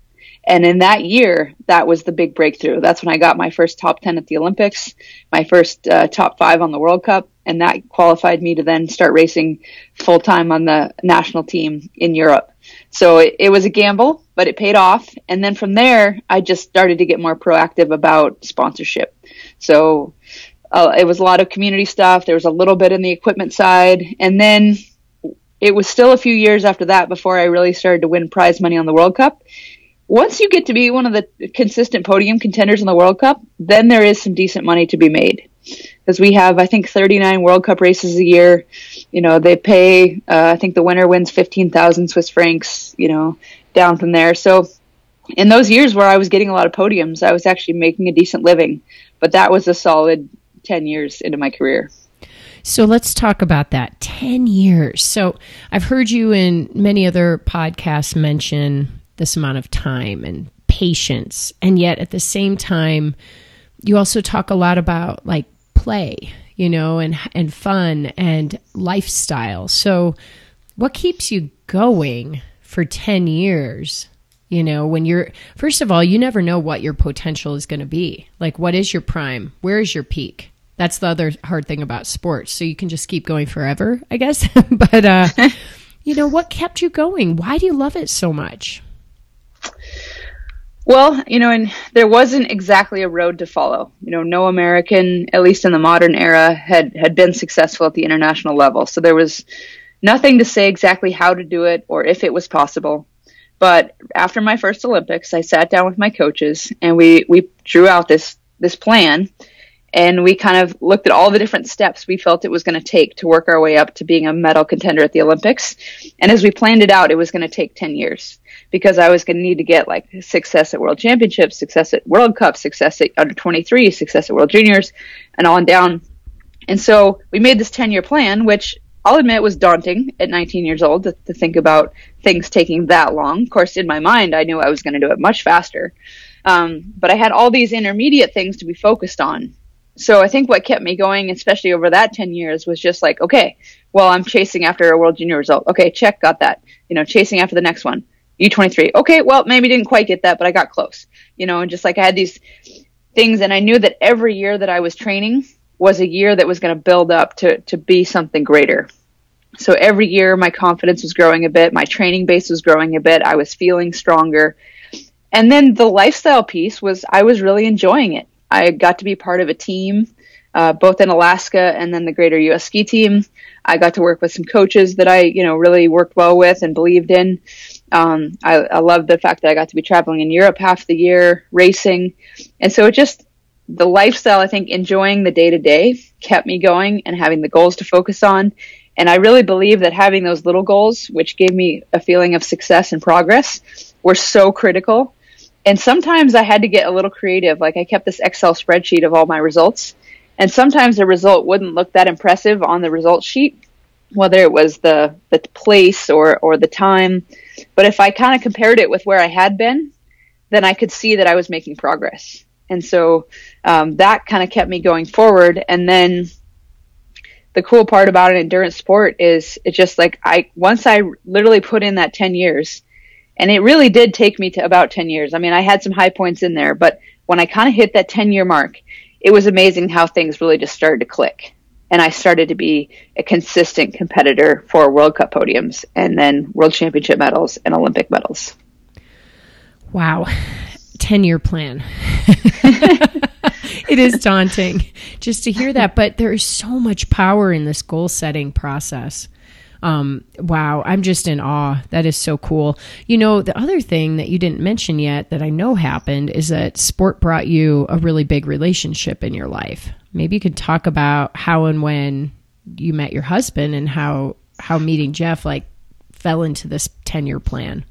And in that year, that was the big breakthrough. That's when I got my first top 10 at the Olympics, my first uh, top five on the World Cup, and that qualified me to then start racing full time on the national team in Europe. So it, it, was a gamble, but it paid off. And then from there, I just started to get more proactive about sponsorship. So uh, it was a lot of community stuff. There was a little bit in the equipment side, and then it was still a few years after that before I really started to win prize money on the World Cup. Once you get to be one of the consistent podium contenders in the World Cup, then there is some decent money to be made. Because we have, I think, 39 World Cup races a year. You know, they pay, uh, I think the winner wins 15,000 Swiss francs, you know, down from there. So in those years where I was getting a lot of podiums, I was actually making a decent living. But that was a solid 10 years into my career. So let's talk about that 10 years. So I've heard you in many other podcasts mention this amount of time and patience. And yet at the same time, you also talk a lot about like play, you know, and and fun and lifestyle. So what keeps you going for 10 years? You know, when you're first of all, you never know what your potential is going to be. Like what is your prime? Where is your peak? That's the other hard thing about sports. So you can just keep going forever, I guess. but uh, you know, what kept you going? Why do you love it so much? Well, you know, and there wasn't exactly a road to follow. You know, no American, at least in the modern era, had had been successful at the international level. So there was nothing to say exactly how to do it or if it was possible. But after my first Olympics, I sat down with my coaches and we we drew out this this plan and we kind of looked at all the different steps we felt it was going to take to work our way up to being a medal contender at the Olympics. And as we planned it out, it was going to take 10 years because I was going to need to get like success at World Championships, success at World Cup, success at under 23, success at World Juniors, and on down. And so we made this 10 year plan, which I'll admit was daunting at 19 years old to, to think about things taking that long. Of course, in my mind, I knew I was going to do it much faster. Um, but I had all these intermediate things to be focused on so I think what kept me going, especially over that 10 years, was just like, okay, well, I'm chasing after a world junior result. Okay, check, got that. You know, chasing after the next one. U23. Okay, well, maybe didn't quite get that, but I got close. You know, and just like I had these things, and I knew that every year that I was training was a year that was going to build up to, to be something greater. So every year my confidence was growing a bit, my training base was growing a bit, I was feeling stronger. And then the lifestyle piece was I was really enjoying it I got to be part of a team, uh, both in Alaska and then the greater U.S. ski team. I got to work with some coaches that I, you know, really worked well with and believed in. Um, I, I love the fact that I got to be traveling in Europe half the year, racing. And so it just, the lifestyle, I think, enjoying the day to day kept me going and having the goals to focus on. And I really believe that having those little goals, which gave me a feeling of success and progress, were so critical and sometimes I had to get a little creative. Like I kept this Excel spreadsheet of all my results. And sometimes the result wouldn't look that impressive on the result sheet, whether it was the, the place or, or the time. But if I kind of compared it with where I had been, then I could see that I was making progress. And so um, that kind of kept me going forward. And then the cool part about an endurance sport is it's just like I once I literally put in that 10 years, and it really did take me to about 10 years. I mean, I had some high points in there, but when I kind of hit that 10 year mark, it was amazing how things really just started to click. And I started to be a consistent competitor for World Cup podiums and then World Championship medals and Olympic medals. Wow. 10 year plan. it is daunting just to hear that, but there is so much power in this goal setting process um, wow, I'm just in awe. That is so cool. You know, the other thing that you didn't mention yet that I know happened is that sport brought you a really big relationship in your life. maybe you could talk about how and when you met your husband and how how meeting Jeff like fell into this 10 year plan.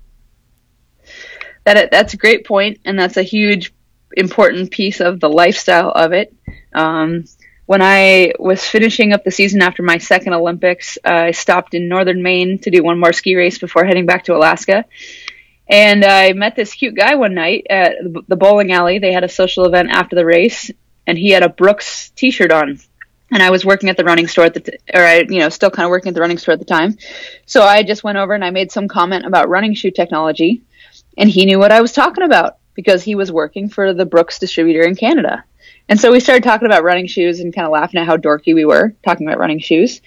That that's a great point, and that's a huge important piece of the lifestyle of it. Um, when I was finishing up the season after my second Olympics, uh, I stopped in northern Maine to do one more ski race before heading back to Alaska. And I met this cute guy one night at the bowling alley. They had a social event after the race, and he had a Brooks T-shirt on. And I was working at the running store at the, t- or I, you know, still kind of working at the running store at the time. So I just went over and I made some comment about running shoe technology, and he knew what I was talking about because he was working for the Brooks distributor in Canada. And so we started talking about running shoes and kind of laughing at how dorky we were talking about running shoes.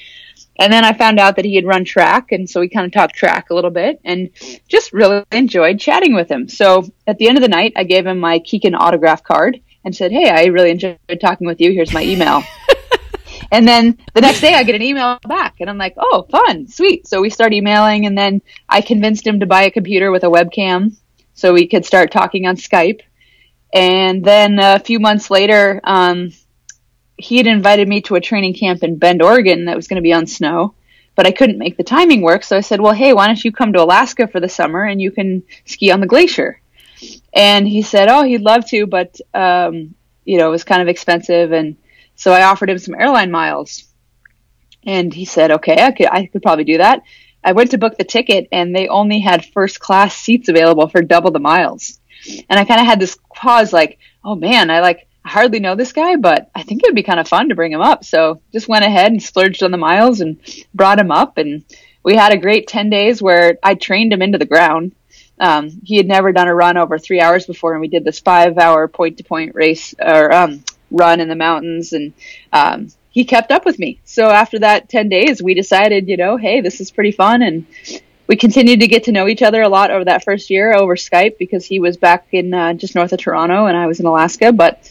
And then I found out that he had run track, and so we kind of talked track a little bit and just really enjoyed chatting with him. So at the end of the night, I gave him my Kikkan autograph card and said, Hey, I really enjoyed talking with you. Here's my email. and then the next day, I get an email back, and I'm like, Oh, fun, sweet. So we start emailing, and then I convinced him to buy a computer with a webcam so we could start talking on Skype. And then a few months later, um, he had invited me to a training camp in Bend, Oregon that was going to be on snow, but I couldn't make the timing work. So I said, well, hey, why don't you come to Alaska for the summer and you can ski on the glacier? And he said, oh, he'd love to, but, um, you know, it was kind of expensive. And so I offered him some airline miles. And he said, okay, I could, I could probably do that. I went to book the ticket and they only had first class seats available for double the miles. And I kind of had this pause like, oh man, I like, I hardly know this guy, but I think it would be kind of fun to bring him up. So just went ahead and splurged on the miles and brought him up. And we had a great 10 days where I trained him into the ground. Um, he had never done a run over three hours before, and we did this five hour point to point race or um, run in the mountains. And um, he kept up with me. So after that 10 days, we decided, you know, hey, this is pretty fun. And we continued to get to know each other a lot over that first year over Skype because he was back in uh, just north of Toronto and I was in Alaska. But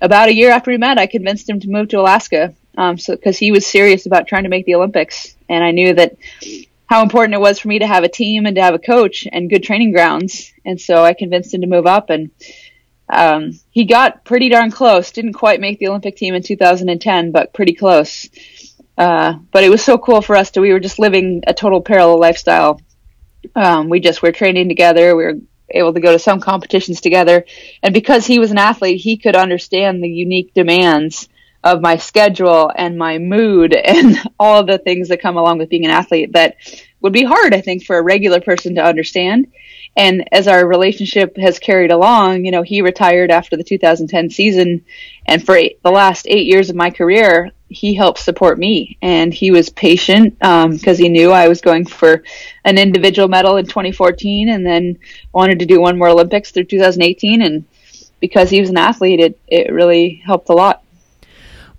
about a year after we met, I convinced him to move to Alaska. Um, so because he was serious about trying to make the Olympics, and I knew that how important it was for me to have a team and to have a coach and good training grounds. And so I convinced him to move up, and um, he got pretty darn close. Didn't quite make the Olympic team in 2010, but pretty close. Uh, but it was so cool for us to we were just living a total parallel lifestyle. Um, we just were training together. We were able to go to some competitions together. And because he was an athlete, he could understand the unique demands of my schedule and my mood and all the things that come along with being an athlete that would be hard, I think, for a regular person to understand. And as our relationship has carried along, you know, he retired after the 2010 season. And for eight, the last eight years of my career, he helped support me and he was patient because um, he knew I was going for an individual medal in 2014 and then wanted to do one more Olympics through 2018. And because he was an athlete, it, it really helped a lot.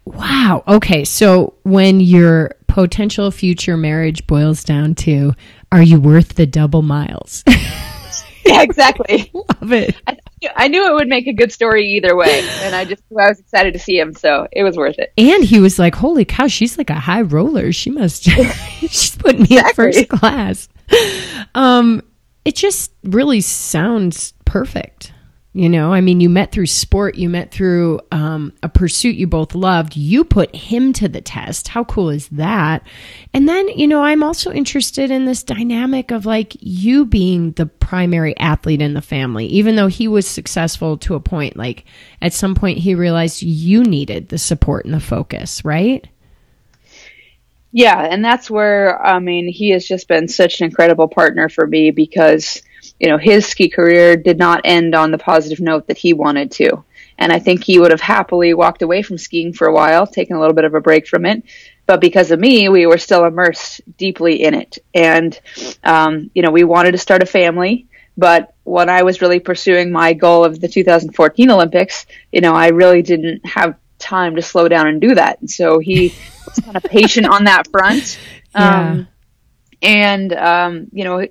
Wow. Okay. So when your potential future marriage boils down to, are you worth the double miles? yeah, exactly. Love it. I, I knew it would make a good story either way, and I just I was excited to see him, so it was worth it. And he was like, "Holy cow, she's like a high roller. She must she's putting me exactly. in first class." Um, it just really sounds perfect. You know, I mean, you met through sport, you met through um, a pursuit you both loved. You put him to the test. How cool is that? And then, you know, I'm also interested in this dynamic of like you being the primary athlete in the family, even though he was successful to a point. Like at some point, he realized you needed the support and the focus, right? Yeah. And that's where, I mean, he has just been such an incredible partner for me because you know, his ski career did not end on the positive note that he wanted to. And I think he would have happily walked away from skiing for a while, taken a little bit of a break from it. But because of me, we were still immersed deeply in it. And, um, you know, we wanted to start a family. But when I was really pursuing my goal of the 2014 Olympics, you know, I really didn't have time to slow down and do that. And so he was kind of patient on that front. Yeah. Um, and, um, you know,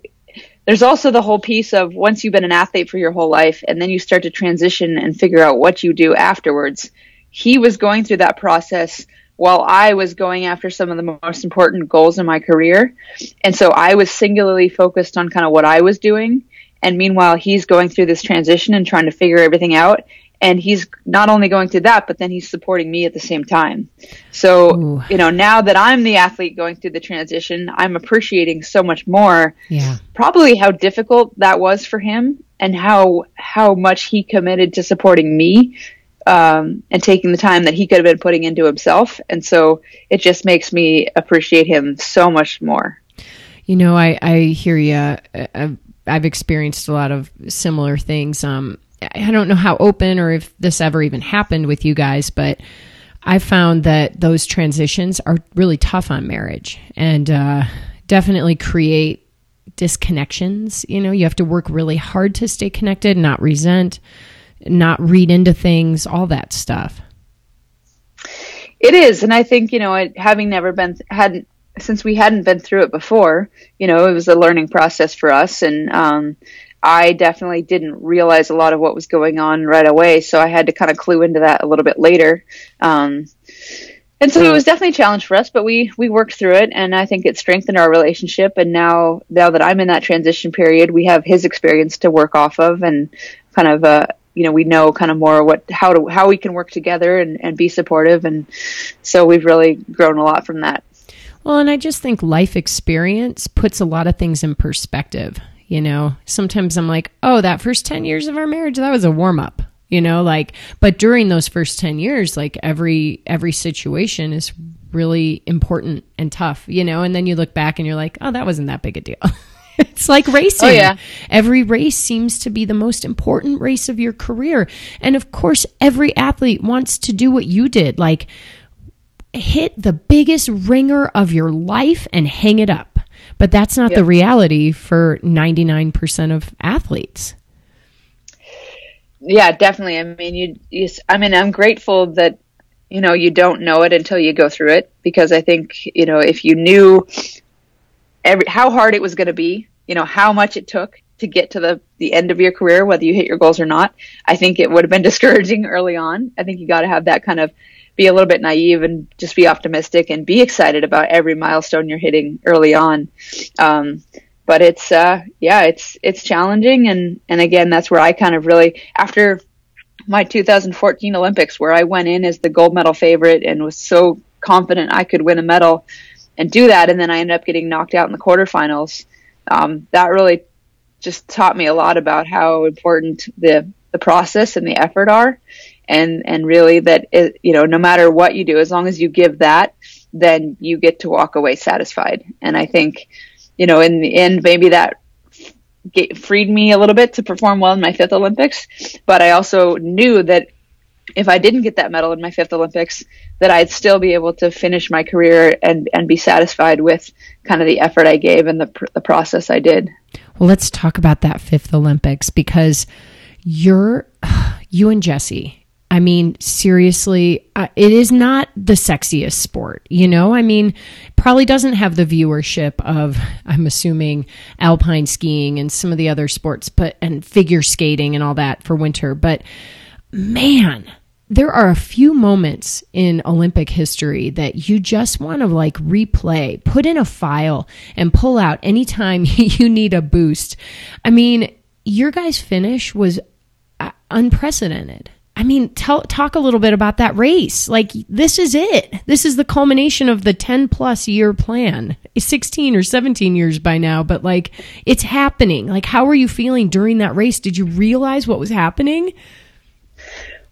there's also the whole piece of once you've been an athlete for your whole life and then you start to transition and figure out what you do afterwards. He was going through that process while I was going after some of the most important goals in my career. And so I was singularly focused on kind of what I was doing. And meanwhile, he's going through this transition and trying to figure everything out. And he's not only going through that but then he's supporting me at the same time. So Ooh. you know now that i'm the athlete going through the transition i'm appreciating so much more yeah. probably how difficult that was for him and how how much he committed to supporting me um, and taking the time that he could have been putting into himself. And so it just makes me appreciate him so much more. You know i i hear you uh, I've experienced a lot of similar things. Um I don't know how open or if this ever even happened with you guys, but I found that those transitions are really tough on marriage and uh, definitely create disconnections. You know, you have to work really hard to stay connected, not resent, not read into things, all that stuff. It is, and I think you know, having never been hadn't since we hadn't been through it before, you know, it was a learning process for us, and um, I definitely didn't realize a lot of what was going on right away, so I had to kind of clue into that a little bit later. Um, and so it was definitely a challenge for us, but we we worked through it, and I think it strengthened our relationship. And now, now that I'm in that transition period, we have his experience to work off of, and kind of uh, you know we know kind of more what how to how we can work together and, and be supportive, and so we've really grown a lot from that. Well, and I just think life experience puts a lot of things in perspective. You know, sometimes I'm like, oh, that first 10 years of our marriage, that was a warm up, you know, like, but during those first 10 years, like every, every situation is really important and tough, you know, and then you look back and you're like, oh, that wasn't that big a deal. it's like oh, racing. Oh, yeah. Every race seems to be the most important race of your career. And of course, every athlete wants to do what you did, like hit the biggest ringer of your life and hang it up. But that's not yep. the reality for 99% of athletes. Yeah, definitely. I mean, you, you, I mean, I'm grateful that, you know, you don't know it until you go through it because I think, you know, if you knew every, how hard it was going to be, you know, how much it took to get to the, the end of your career, whether you hit your goals or not, I think it would have been discouraging early on. I think you got to have that kind of be a little bit naive and just be optimistic and be excited about every milestone you're hitting early on. Um, but it's uh, yeah, it's it's challenging, and and again, that's where I kind of really after my 2014 Olympics, where I went in as the gold medal favorite and was so confident I could win a medal and do that, and then I ended up getting knocked out in the quarterfinals. Um, that really just taught me a lot about how important the the process and the effort are and and really that it, you know no matter what you do as long as you give that then you get to walk away satisfied. And i think you know in the end maybe that get, freed me a little bit to perform well in my fifth olympics but i also knew that if i didn't get that medal in my fifth olympics that i'd still be able to finish my career and and be satisfied with kind of the effort i gave and the, the process i did. Well let's talk about that fifth olympics because you're you and Jessie I mean, seriously, uh, it is not the sexiest sport, you know? I mean, probably doesn't have the viewership of, I'm assuming, alpine skiing and some of the other sports, but, and figure skating and all that for winter. But man, there are a few moments in Olympic history that you just want to like replay, put in a file, and pull out anytime you need a boost. I mean, your guys' finish was uh, unprecedented. I mean, tell, talk a little bit about that race. Like, this is it. This is the culmination of the 10 plus year plan. 16 or 17 years by now, but like, it's happening. Like, how were you feeling during that race? Did you realize what was happening?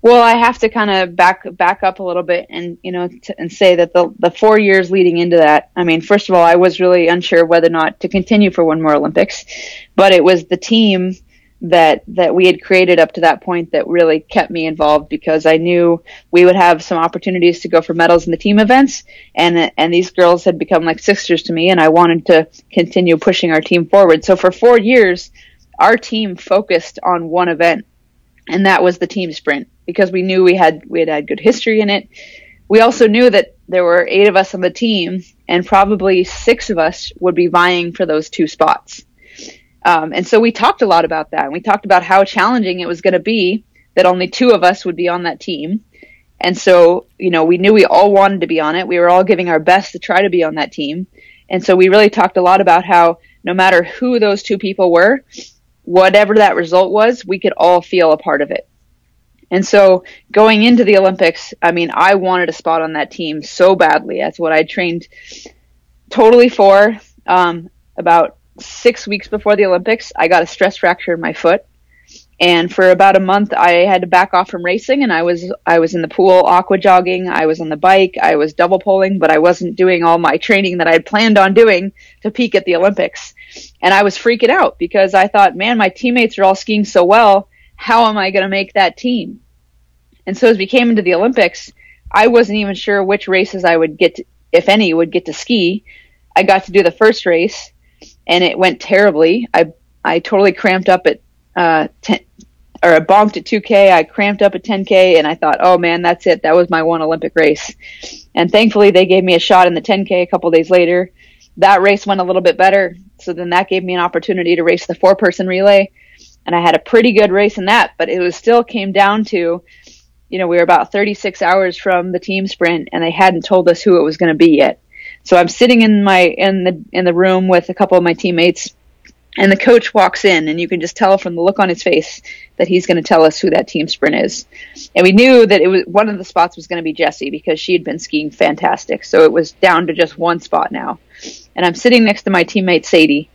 Well, I have to kind of back back up a little bit and you know t- and say that the the four years leading into that, I mean, first of all, I was really unsure whether or not to continue for one more Olympics, but it was the team that that we had created up to that point that really kept me involved because I knew we would have some opportunities to go for medals in the team events and and these girls had become like sisters to me and I wanted to continue pushing our team forward. So for 4 years our team focused on one event and that was the team sprint because we knew we had we had had good history in it. We also knew that there were 8 of us on the team and probably 6 of us would be vying for those two spots. Um, and so we talked a lot about that. And we talked about how challenging it was going to be that only two of us would be on that team. And so, you know, we knew we all wanted to be on it. We were all giving our best to try to be on that team. And so we really talked a lot about how no matter who those two people were, whatever that result was, we could all feel a part of it. And so going into the Olympics, I mean, I wanted a spot on that team so badly. That's what I trained totally for. Um, about six weeks before the Olympics, I got a stress fracture in my foot. And for about a month, I had to back off from racing, and I was I was in the pool aqua jogging, I was on the bike, I was double poling, but I wasn't doing all my training that I had planned on doing to peak at the Olympics. And I was freaking out because I thought, man, my teammates are all skiing so well. How am I going to make that team? And so as we came into the Olympics, I wasn't even sure which races I would get, to, if any, would get to ski. I got to do the first race, and it went terribly. I I totally cramped up at uh, 10, or I bonked at 2K. I cramped up at 10K, and I thought, oh man, that's it. That was my one Olympic race. And thankfully, they gave me a shot in the 10K a couple days later. That race went a little bit better, so then that gave me an opportunity to race the four person relay, and I had a pretty good race in that. But it was still came down to, you know, we were about 36 hours from the team sprint, and they hadn't told us who it was going to be yet. So I'm sitting in my in the in the room with a couple of my teammates and the coach walks in, and you can just tell from the look on his face that he's going to tell us who that team sprint is. And we knew that it was one of the spots was going to be Jessie because she had been skiing fantastic. So it was down to just one spot now. And I'm sitting next to my teammate Sadie,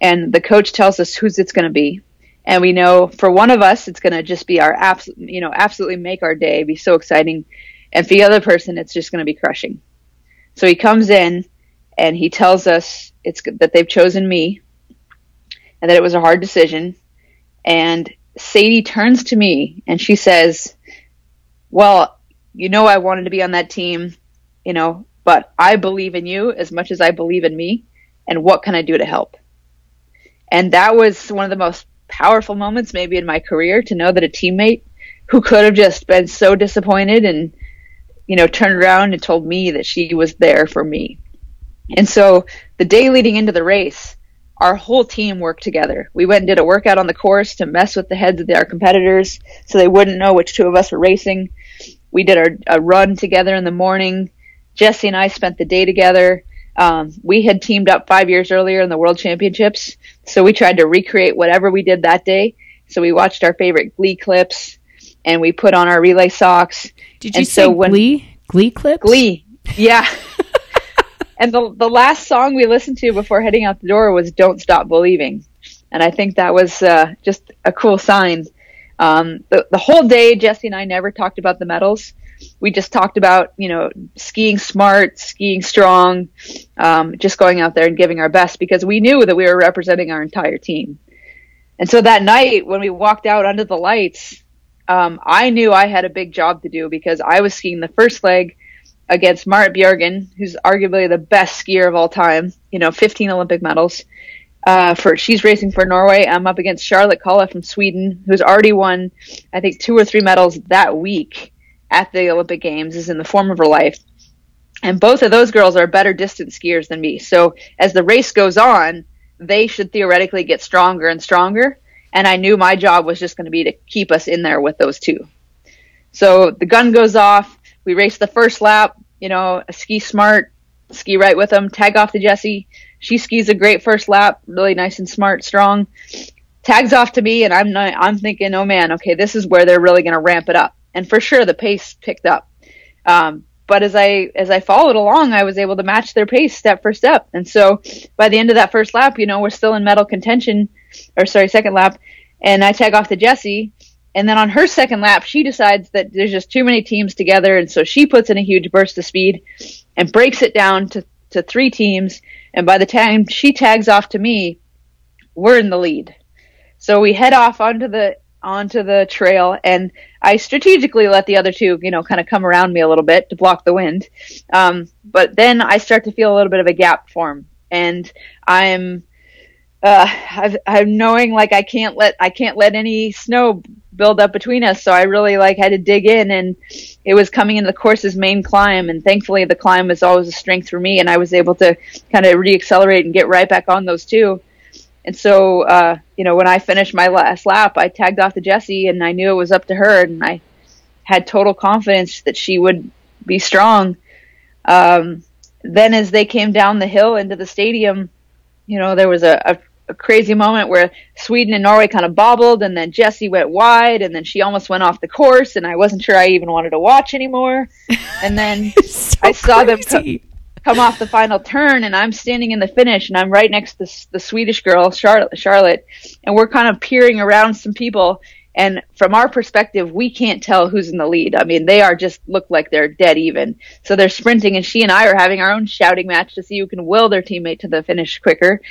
and the coach tells us who's it's going to be. And we know for one of us, it's going to just be our absolute, you know, absolutely make our day, be so exciting. And for the other person, it's just going to be crushing. So he comes in and he tells us it's that they've chosen me and that it was a hard decision. And Sadie turns to me and she says, Well, you know, I wanted to be on that team, you know, but I believe in you as much as I believe in me. And what can I do to help? And that was one of the most powerful moments, maybe in my career, to know that a teammate who could have just been so disappointed and, you know, turned around and told me that she was there for me. And so the day leading into the race, our whole team worked together. We went and did a workout on the course to mess with the heads of our competitors so they wouldn't know which two of us were racing. We did our, a run together in the morning. Jessie and I spent the day together. Um, we had teamed up five years earlier in the World Championships, so we tried to recreate whatever we did that day. So we watched our favorite Glee clips, and we put on our relay socks. Did you and say so when, Glee? Glee clips? Glee, yeah. And the the last song we listened to before heading out the door was "Don't Stop Believing," and I think that was uh, just a cool sign. Um, the the whole day, Jessie and I never talked about the medals. We just talked about you know skiing smart, skiing strong, um, just going out there and giving our best because we knew that we were representing our entire team. And so that night when we walked out under the lights, um, I knew I had a big job to do because I was skiing the first leg against Marit Bjørgen, who's arguably the best skier of all time. You know, 15 Olympic medals. Uh, for she's racing for Norway. I'm up against Charlotte Kalla from Sweden, who's already won, I think, two or three medals that week at the Olympic Games. Is in the form of her life, and both of those girls are better distance skiers than me. So as the race goes on, they should theoretically get stronger and stronger. And I knew my job was just going to be to keep us in there with those two. So the gun goes off we race the first lap, you know, ski smart, ski right with them, tag off to Jessie. She skis a great first lap, really nice and smart, strong. Tags off to me, and I'm not, I'm thinking, oh man, okay, this is where they're really going to ramp it up. And for sure, the pace picked up. Um, but as I as I followed along, I was able to match their pace step for step. And so by the end of that first lap, you know, we're still in medal contention, or sorry, second lap, and I tag off to Jessie, and then on her second lap, she decides that there's just too many teams together. And so she puts in a huge burst of speed and breaks it down to, to three teams. And by the time she tags off to me, we're in the lead. So we head off onto the onto the trail and I strategically let the other two, you know, kind of come around me a little bit to block the wind. Um, but then I start to feel a little bit of a gap form and I'm uh, I've, I'm knowing like I can't let I can't let any snow build up between us. So I really like had to dig in, and it was coming into the course's main climb. And thankfully, the climb was always a strength for me, and I was able to kind of reaccelerate and get right back on those two. And so, uh, you know, when I finished my last lap, I tagged off to Jessie, and I knew it was up to her, and I had total confidence that she would be strong. Um, then, as they came down the hill into the stadium, you know, there was a, a a crazy moment where Sweden and Norway kind of bobbled, and then Jessie went wide, and then she almost went off the course, and I wasn't sure I even wanted to watch anymore. And then so I saw them co- come off the final turn, and I'm standing in the finish, and I'm right next to the, the Swedish girl, Charlotte, Charlotte, and we're kind of peering around some people. And from our perspective, we can't tell who's in the lead. I mean, they are just look like they're dead even. So they're sprinting, and she and I are having our own shouting match to see who can will their teammate to the finish quicker.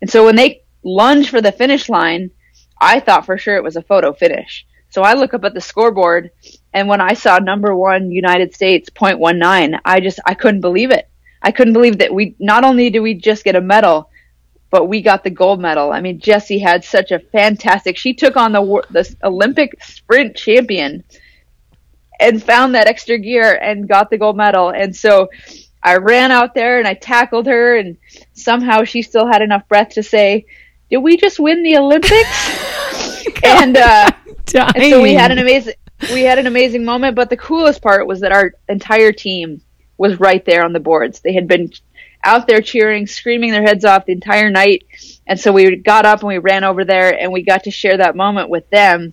And so when they lunge for the finish line, I thought for sure it was a photo finish. So I look up at the scoreboard, and when I saw number one United States 0.19, I just I couldn't believe it. I couldn't believe that we not only did we just get a medal, but we got the gold medal. I mean, Jessie had such a fantastic. She took on the the Olympic sprint champion and found that extra gear and got the gold medal. And so I ran out there and I tackled her, and somehow she still had enough breath to say, "Did we just win the Olympics?" and uh, and so we had an amazing we had an amazing moment. But the coolest part was that our entire team was right there on the boards. They had been out there cheering, screaming their heads off the entire night. And so we got up and we ran over there and we got to share that moment with them,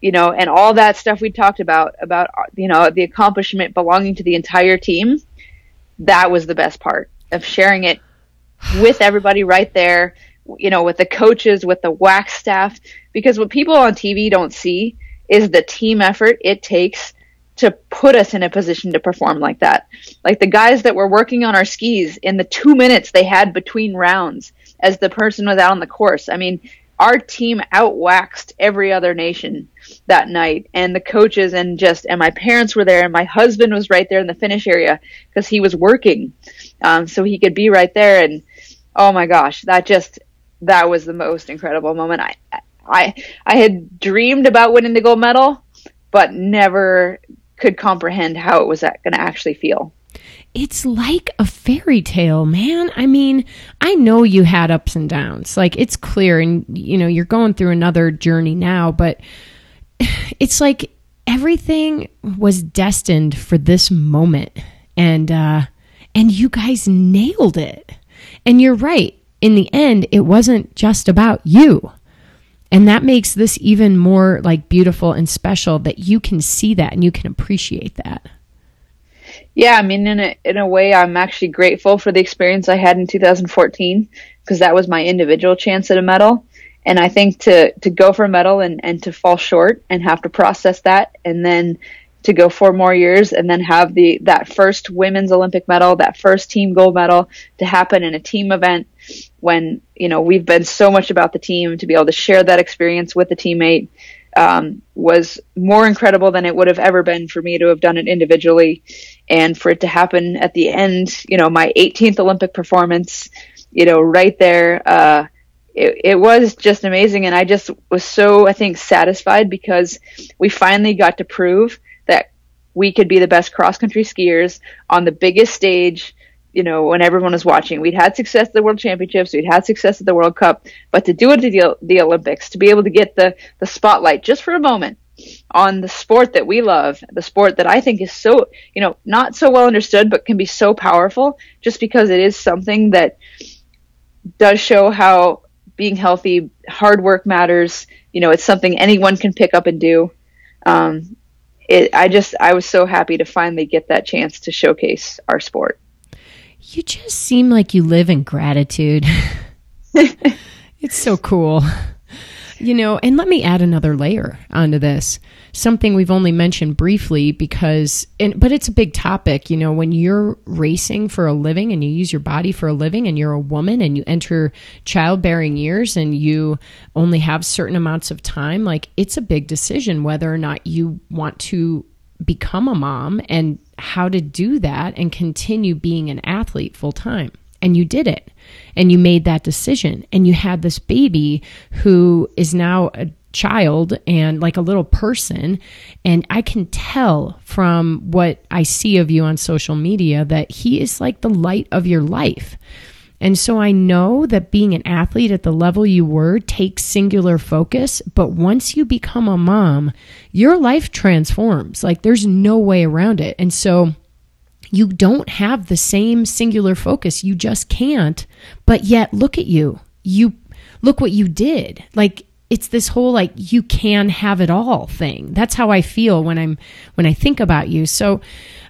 you know, and all that stuff we talked about, about, you know, the accomplishment belonging to the entire team. That was the best part of sharing it with everybody right there, you know, with the coaches, with the wax staff, because what people on TV don't see is the team effort it takes to put us in a position to perform like that. Like the guys that were working on our skis in the two minutes they had between rounds as the person was out on the course. I mean, our team outwaxed every other nation that night and the coaches and just, and my parents were there and my husband was right there in the finish area because he was working. Um, so he could be right there. And oh my gosh, that just, that was the most incredible moment. I, I, I had dreamed about winning the gold medal, but never could comprehend how it was going to actually feel. It's like a fairy tale, man. I mean, I know you had ups and downs. Like it's clear and you know, you're going through another journey now, but it's like everything was destined for this moment. And uh and you guys nailed it. And you're right. In the end, it wasn't just about you. And that makes this even more like beautiful and special that you can see that and you can appreciate that. Yeah, I mean, in a in a way, I'm actually grateful for the experience I had in 2014 because that was my individual chance at a medal. And I think to to go for a medal and and to fall short and have to process that, and then to go four more years and then have the that first women's Olympic medal, that first team gold medal to happen in a team event when you know we've been so much about the team to be able to share that experience with a teammate um, was more incredible than it would have ever been for me to have done it individually. And for it to happen at the end you know my 18th olympic performance you know right there uh, it, it was just amazing. And i just was so i think satisfied because we finally got to prove that we could be the best cross country skiers on the biggest stage you know, when everyone was watching. We'd had success at the World Championships, we'd had success at the World Cup, but to do it at the, the Olympics, to be able to get the, the spotlight just for a moment on the sport that we love, the sport that I think is so, you know, not so well understood, but can be so powerful just because it is something that does show how being healthy, hard work matters. You know, it's something anyone can pick up and do. Um, it, I just, I was so happy to finally get that chance to showcase our sport. You just seem like you live in gratitude. it's so cool. You know, and let me add another layer onto this. Something we've only mentioned briefly because and but it's a big topic, you know, when you're racing for a living and you use your body for a living and you're a woman and you enter childbearing years and you only have certain amounts of time, like it's a big decision whether or not you want to become a mom and how to do that and continue being an athlete full time. And you did it. And you made that decision. And you had this baby who is now a child and like a little person. And I can tell from what I see of you on social media that he is like the light of your life. And so I know that being an athlete at the level you were takes singular focus, but once you become a mom, your life transforms. Like there's no way around it. And so you don't have the same singular focus. You just can't. But yet, look at you. You look what you did. Like it's this whole like you can have it all thing. That's how I feel when I'm when I think about you. So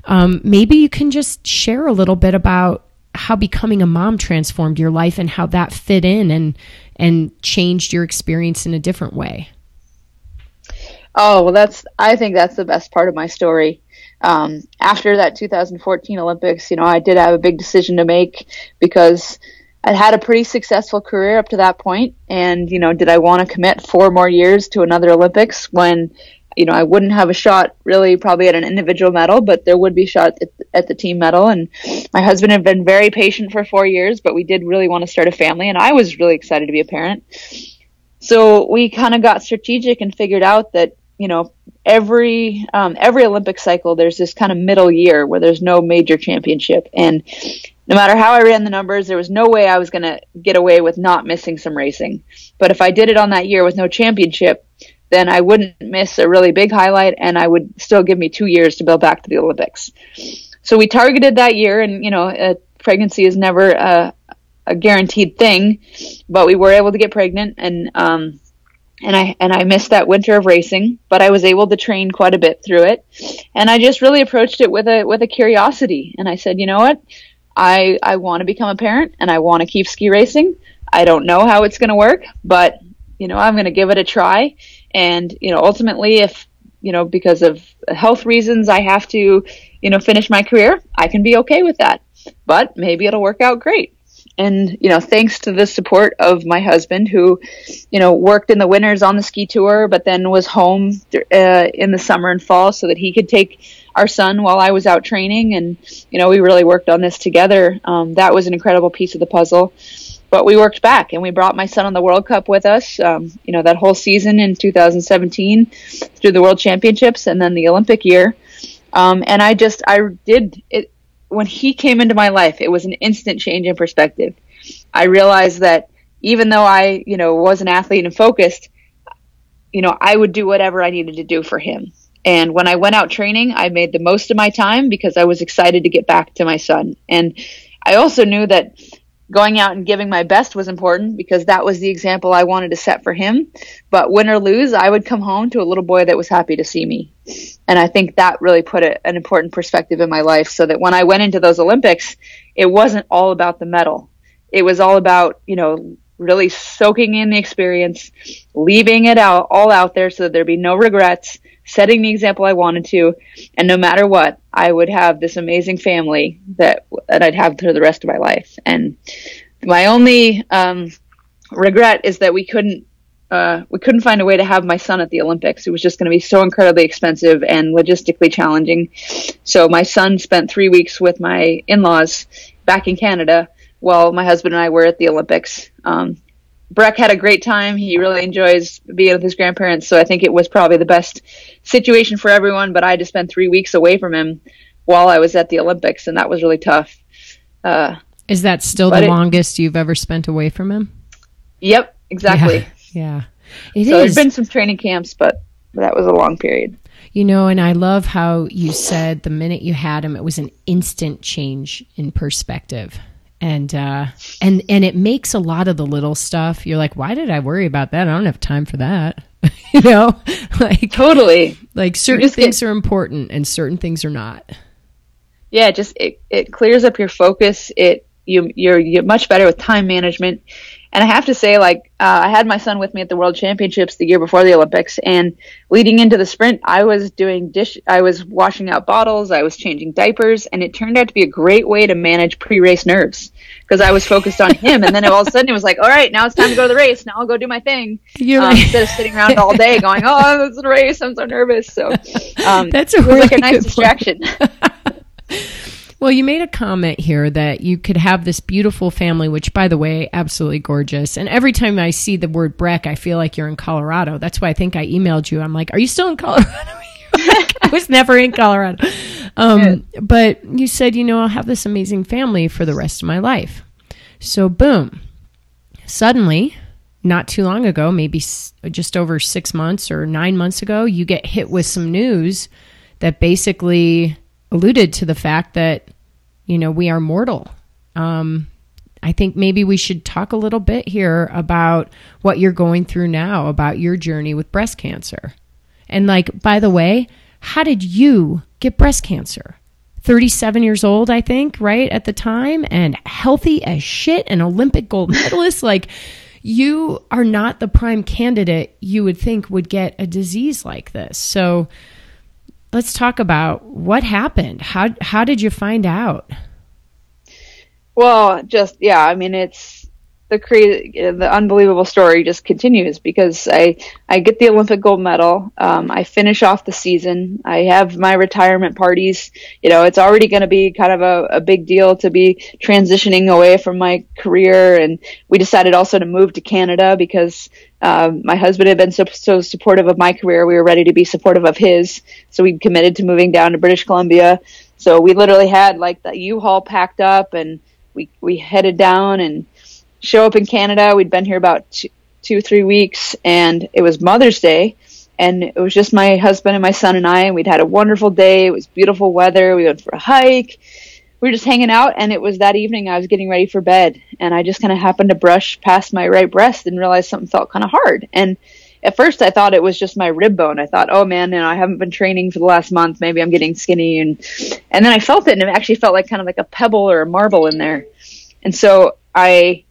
um, maybe you can just share a little bit about how becoming a mom transformed your life and how that fit in and and changed your experience in a different way. Oh well, that's I think that's the best part of my story. Um, after that 2014 Olympics, you know, I did have a big decision to make because I'd had a pretty successful career up to that point, and you know, did I want to commit four more years to another Olympics when, you know, I wouldn't have a shot really probably at an individual medal, but there would be shot at, the team medal. And my husband had been very patient for four years, but we did really want to start a family, and I was really excited to be a parent. So we kind of got strategic and figured out that you know every um, every Olympic cycle there's this kind of middle year where there's no major championship and no matter how I ran the numbers, there was no way I was going to get away with not missing some racing. But if I did it on that year with no championship, then I wouldn't miss a really big highlight and I would still give me two years to build back to the Olympics. So we targeted that year and, you know, uh, pregnancy is never a, a, guaranteed thing, but we were able to get pregnant and, um, and I and I missed that winter of racing, but I was able to train quite a bit through it. And I just really approached it with a with a curiosity. And I said, you know what? I I want to become a parent and I want to keep ski racing. I don't know how it's going to work, but you know, I'm going to give it a try. And you know, ultimately if you know, because of health reasons I have to, you know, finish my career, I can be okay with that. But maybe it'll work out great. And you know thanks to the support of my husband who you know worked in the winters on the ski tour but then was home uh, in the summer and fall so that he could take our son while i was out training. And you know we really worked on this together. Um, that was an incredible piece of the puzzle but we worked back and we brought my son on the world cup with us um, you know that whole season in 2017 through the world championships and then the olympic year um, and i just i did it when he came into my life, it was an instant change in perspective. I realized that even though I, you know, was an athlete and focused, you know, I would do whatever I needed to do for him. And when I went out training, I made the most of my time because I was excited to get back to my son. And I also knew that going out and giving my best was important because that was the example I wanted to set for him. But win or lose, I would come home to a little boy that was happy to see me. And I think that really put a, an important perspective in my life so that when I went into those Olympics, it wasn't all about the medal. It was all about, you know, really soaking in the experience, leaving it out all out there so that there'd be no regrets, setting the example I wanted to, and no matter what, I would have this amazing family that that I'd have for the rest of my life. And my only um, regret is that we couldn't uh, we couldn't find a way to have my son at the Olympics. It was just going to be so incredibly expensive and logistically challenging. So my son spent three weeks with my in-laws back in Canada while my husband and I were at the Olympics. Um, Breck had a great time. He really enjoys being with his grandparents, so I think it was probably the best situation for everyone. But I had to spend three weeks away from him while I was at the Olympics, and that was really tough. Uh, Is that still the it, longest you've ever spent away from him? Yep, exactly. Yeah, yeah. so there's been some training camps, but that was a long period. You know, and I love how you said the minute you had him, it was an instant change in perspective and uh and and it makes a lot of the little stuff you're like why did i worry about that? I don't have time for that. You know? Like totally. like certain things get, are important and certain things are not. Yeah just it, it clears up your focus. It you you're, you're much better with time management and I have to say, like, uh, I had my son with me at the World Championships the year before the Olympics, and leading into the sprint, I was doing dish, I was washing out bottles, I was changing diapers, and it turned out to be a great way to manage pre-race nerves because I was focused on him. And then all of a sudden, it was like, all right, now it's time to go to the race. Now I'll go do my thing um, right. instead of sitting around all day going, oh, this is a race. I'm so nervous. So um, that's a really like a nice distraction. Well, you made a comment here that you could have this beautiful family, which, by the way, absolutely gorgeous. And every time I see the word Breck, I feel like you're in Colorado. That's why I think I emailed you. I'm like, are you still in Colorado? I was never in Colorado. Um, but you said, you know, I'll have this amazing family for the rest of my life. So, boom. Suddenly, not too long ago, maybe just over six months or nine months ago, you get hit with some news that basically alluded to the fact that you know we are mortal. Um, I think maybe we should talk a little bit here about what you're going through now, about your journey with breast cancer. And, like, by the way, how did you get breast cancer? 37 years old, I think, right at the time, and healthy as shit, an Olympic gold medalist. like, you are not the prime candidate you would think would get a disease like this. So, let's talk about what happened. How how did you find out? Well, just yeah, I mean it's the crazy, the unbelievable story just continues because I I get the Olympic gold medal. Um, I finish off the season. I have my retirement parties. You know, it's already going to be kind of a, a big deal to be transitioning away from my career, and we decided also to move to Canada because um, my husband had been so, so supportive of my career. We were ready to be supportive of his, so we committed to moving down to British Columbia. So we literally had like the U-Haul packed up, and we we headed down and show up in Canada. We'd been here about two, two, three weeks, and it was Mother's Day, and it was just my husband and my son and I, and we'd had a wonderful day. It was beautiful weather. We went for a hike. We were just hanging out, and it was that evening I was getting ready for bed, and I just kind of happened to brush past my right breast and realized something felt kind of hard. And at first I thought it was just my rib bone. I thought, oh man, you know, I haven't been training for the last month. Maybe I'm getting skinny. And, and then I felt it and it actually felt like kind of like a pebble or a marble in there. And so I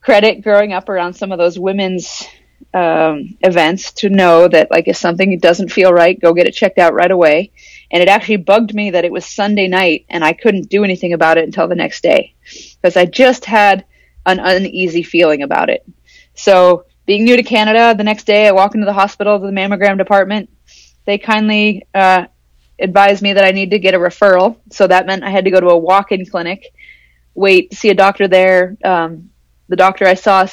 credit growing up around some of those women's um, events to know that like if something doesn't feel right, go get it checked out right away. And it actually bugged me that it was Sunday night and I couldn't do anything about it until the next day because I just had an uneasy feeling about it. So being new to Canada, the next day I walk into the hospital to the mammogram department. They kindly uh, advised me that I need to get a referral. So that meant I had to go to a walk-in clinic, wait, see a doctor there, um, the doctor I saw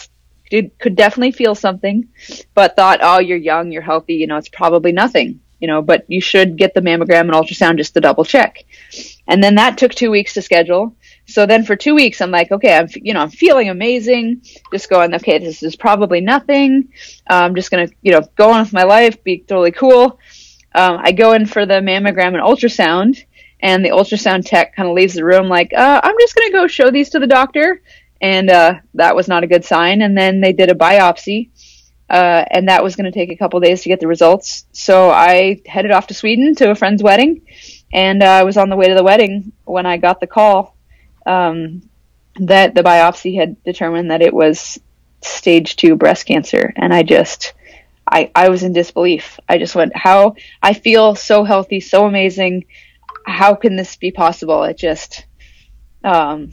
did, could definitely feel something, but thought, oh, you're young, you're healthy, you know, it's probably nothing, you know, but you should get the mammogram and ultrasound just to double check. And then that took two weeks to schedule. So then for two weeks, I'm like, okay, I'm, you know, I'm feeling amazing. Just going, okay, this is probably nothing. I'm just going to, you know, go on with my life, be totally cool. Um, I go in for the mammogram and ultrasound and the ultrasound tech kind of leaves the room like, uh, I'm just going to go show these to the doctor and uh, that was not a good sign. And then they did a biopsy, uh, and that was going to take a couple days to get the results. So I headed off to Sweden to a friend's wedding, and uh, I was on the way to the wedding when I got the call um, that the biopsy had determined that it was stage two breast cancer, and I just. I, I was in disbelief. I just went, how I feel so healthy, so amazing. How can this be possible? It just, um,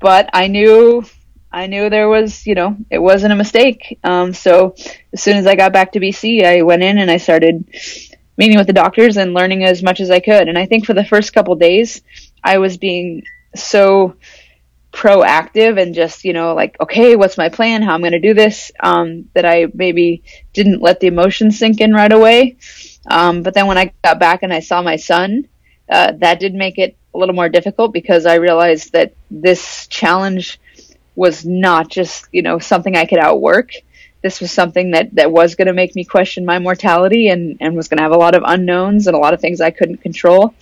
but I knew I knew there was, you know, it wasn't a mistake. Um, so as soon as I got back to BC, I went in and I started meeting with the doctors and learning as much as I could. And I think for the first couple days, I was being so proactive and just, you know, like, okay, what's my plan? How I'm going to do this? Um, that I maybe didn't let the emotions sink in right away. Um, but then when I got back and I saw my son, uh, that did make it a little more difficult because I realized that this challenge was not just, you know, something I could outwork. This was something that, that was going to make me question my mortality and, and was going to have a lot of unknowns and a lot of things I couldn't control.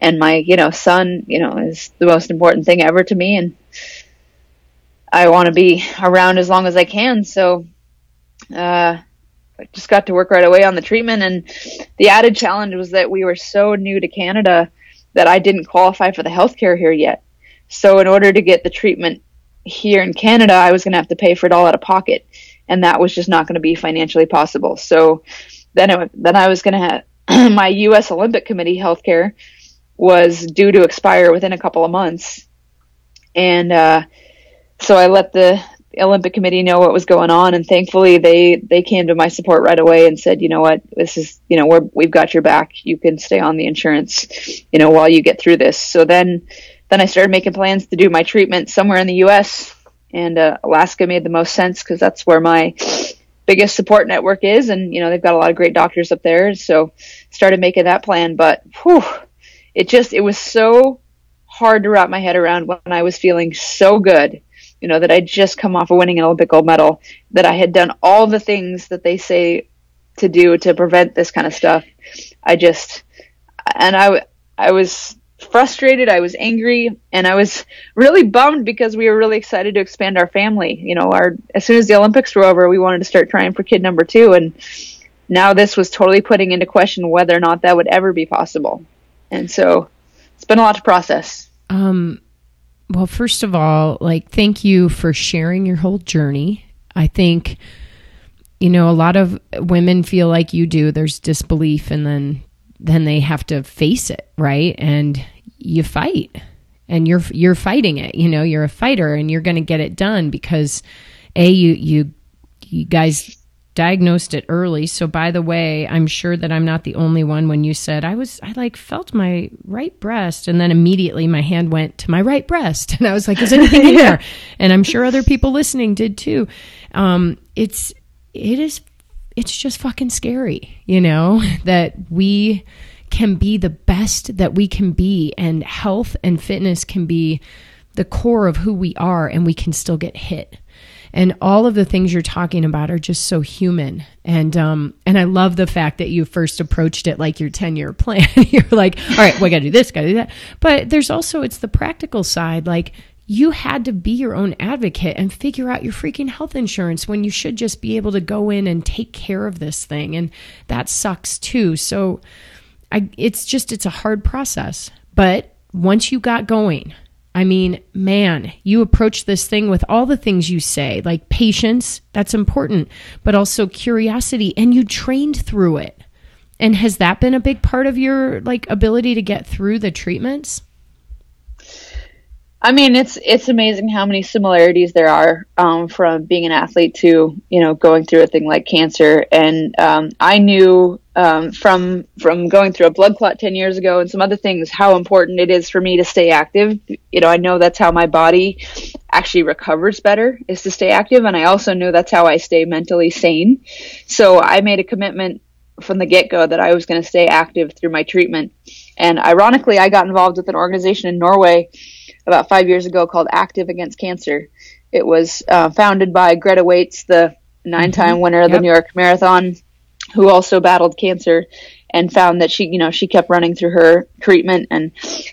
And my, you know, son, you know, is the most important thing ever to me. And I want to be around as long as I can. So, uh, I just got to work right away on the treatment. And the added challenge was that we were so new to Canada that I didn't qualify for the healthcare here yet. So in order to get the treatment here in Canada, I was going to have to pay for it all out of pocket, and that was just not going to be financially possible. So then it, then I was going to have my U.S. Olympic Committee healthcare was due to expire within a couple of months, and uh, so I let the Olympic Committee know what was going on, and thankfully they they came to my support right away and said, you know what, this is you know we're we've got your back. You can stay on the insurance, you know, while you get through this. So then then I started making plans to do my treatment somewhere in the U.S. and uh, Alaska made the most sense because that's where my biggest support network is, and you know they've got a lot of great doctors up there. So started making that plan, but whew, it just it was so hard to wrap my head around when I was feeling so good you know, that I'd just come off of winning an Olympic gold medal, that I had done all the things that they say to do to prevent this kind of stuff. I just, and I, I was frustrated, I was angry, and I was really bummed because we were really excited to expand our family. You know, our as soon as the Olympics were over, we wanted to start trying for kid number two, and now this was totally putting into question whether or not that would ever be possible. And so it's been a lot to process. Um, well, first of all, like, thank you for sharing your whole journey. I think, you know, a lot of women feel like you do. There's disbelief, and then then they have to face it, right? And you fight, and you're you're fighting it. You know, you're a fighter, and you're going to get it done because a you you you guys diagnosed it early. So by the way, I'm sure that I'm not the only one when you said I was I like felt my right breast and then immediately my hand went to my right breast and I was like is anything in there? And I'm sure other people listening did too. Um it's it is it's just fucking scary, you know, that we can be the best that we can be and health and fitness can be the core of who we are and we can still get hit and all of the things you're talking about are just so human. And um and i love the fact that you first approached it like your 10 year plan. You're like all right we gotta do this gotta do that. But there's also it's the practical side like you had to be your own advocate and figure out your freaking health insurance when you should just be able to go in and take care of this thing. And that sucks too. So i it's just it's a hard process. But once you got going I mean, man, you approach this thing with all the things you say, like patience, that's important, but also curiosity, and you trained through it. And has that been a big part of your like ability to get through the treatments? I mean, it's it's amazing how many similarities there are um, from being an athlete to you know going through a thing like cancer. And um, I knew um, from from going through a blood clot ten years ago and some other things how important it is for me to stay active. You know, I know that's how my body actually recovers better is to stay active, and I also know that's how I stay mentally sane. So I made a commitment from the get go that I was going to stay active through my treatment. And ironically, I got involved with an organization in Norway about five years ago called Active Against Cancer. It was uh, founded by Greta Waitz, the nine-time mm-hmm. winner of yep. the New York Marathon, who also battled cancer and found that she, you know, she kept running through her treatment. And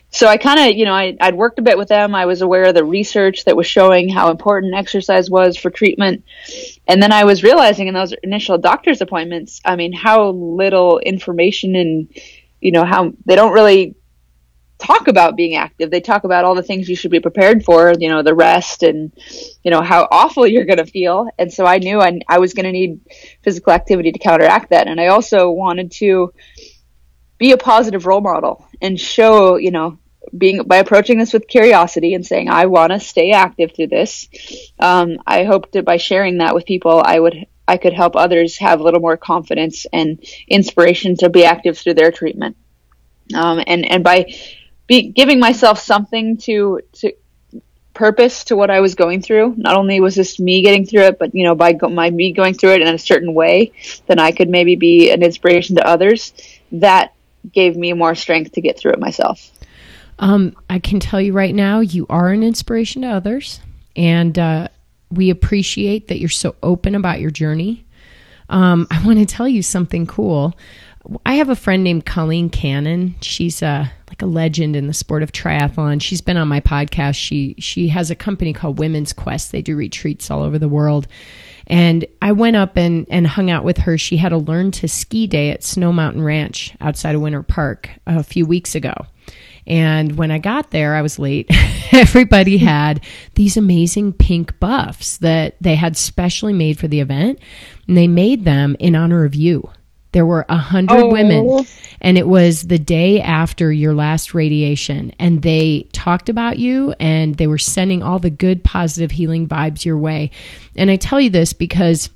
so I kind of, you know, I, I'd worked a bit with them. I was aware of the research that was showing how important exercise was for treatment. And then I was realizing in those initial doctor's appointments, I mean, how little information and, you know, how they don't really talk about being active. They talk about all the things you should be prepared for, you know, the rest and, you know, how awful you're going to feel. And so I knew I, I was going to need physical activity to counteract that. And I also wanted to be a positive role model and show, you know, being by approaching this with curiosity and saying, I want to stay active through this. Um, I hoped that by sharing that with people, I would, I could help others have a little more confidence and inspiration to be active through their treatment. Um, and, and by be giving myself something to to purpose to what I was going through. Not only was this me getting through it, but you know, by go- my me going through it in a certain way, then I could maybe be an inspiration to others. That gave me more strength to get through it myself. Um, I can tell you right now, you are an inspiration to others, and uh, we appreciate that you're so open about your journey. Um, I want to tell you something cool. I have a friend named Colleen Cannon. She's a like a legend in the sport of triathlon. She's been on my podcast. She she has a company called Women's Quest. They do retreats all over the world. And I went up and, and hung out with her. She had a learn to ski day at Snow Mountain Ranch outside of Winter Park a few weeks ago. And when I got there, I was late. Everybody hmm. had these amazing pink buffs that they had specially made for the event, and they made them in honor of you. There were a hundred oh. women, and it was the day after your last radiation. And they talked about you, and they were sending all the good, positive, healing vibes your way. And I tell you this because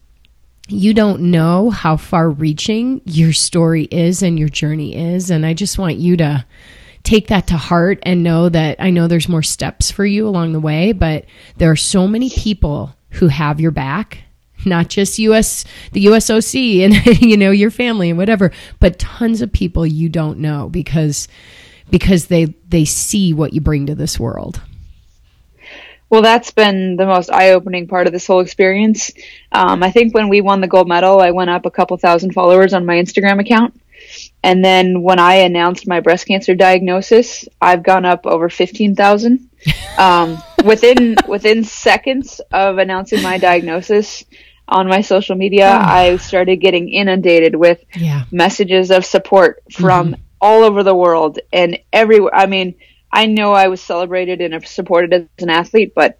you don't know how far reaching your story is and your journey is. And I just want you to take that to heart and know that I know there's more steps for you along the way, but there are so many people who have your back not just US the USOC and you know your family and whatever, but tons of people you don't know because because they they see what you bring to this world. Well, that's been the most eye-opening part of this whole experience. Um, I think when we won the gold medal, I went up a couple thousand followers on my Instagram account, And then when I announced my breast cancer diagnosis, I've gone up over 15,000. Um, within, within seconds of announcing my diagnosis on my social media, oh. I started getting inundated with yeah. messages of support from mm-hmm. all over the world and everywhere. I mean, I know I was celebrated and supported as an athlete, but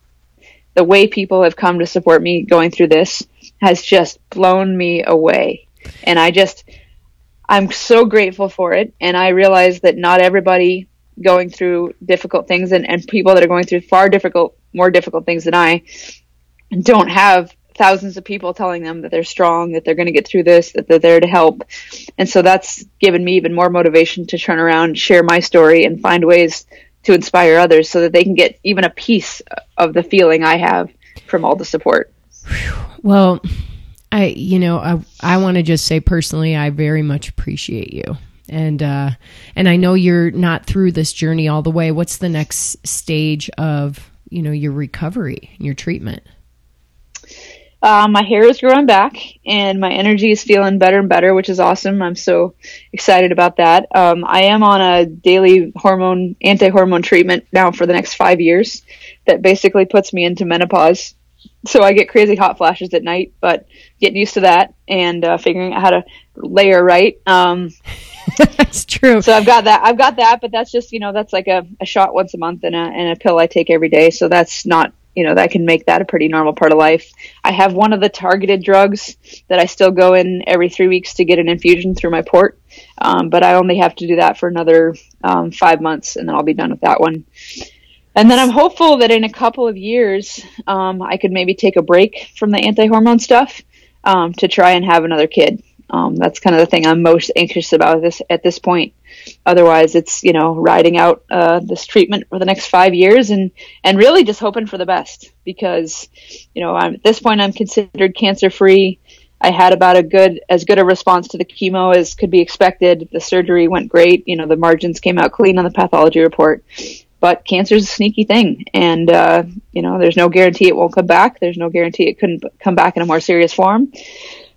the way people have come to support me going through this has just blown me away. And I just, I'm so grateful for it. And I realize that not everybody going through difficult things and, and people that are going through far difficult, more difficult things than I don't have thousands of people telling them that they're strong, that they're going to get through this, that they're there to help. And so that's given me even more motivation to turn around, share my story, and find ways to inspire others so that they can get even a piece of the feeling I have from all the support. Well, I, you know, I, I want to just say personally, I very much appreciate you. And, uh, and I know you're not through this journey all the way. What's the next stage of, you know, your recovery, your treatment? Uh, my hair is growing back and my energy is feeling better and better, which is awesome. I'm so excited about that. Um, I am on a daily hormone, anti hormone treatment now for the next five years that basically puts me into menopause. So I get crazy hot flashes at night, but getting used to that and uh, figuring out how to layer right. Um, that's true. So I've got that. I've got that, but that's just you know that's like a, a shot once a month and a and a pill I take every day. So that's not you know that can make that a pretty normal part of life. I have one of the targeted drugs that I still go in every three weeks to get an infusion through my port, um, but I only have to do that for another um, five months, and then I'll be done with that one. And then I'm hopeful that in a couple of years, um, I could maybe take a break from the anti-hormone stuff um, to try and have another kid. Um, that's kind of the thing I'm most anxious about this at this point. Otherwise, it's you know riding out uh, this treatment for the next five years and and really just hoping for the best because you know I'm, at this point I'm considered cancer free. I had about a good as good a response to the chemo as could be expected. The surgery went great. You know the margins came out clean on the pathology report. But cancer is a sneaky thing, and uh, you know there's no guarantee it won't come back. There's no guarantee it couldn't come back in a more serious form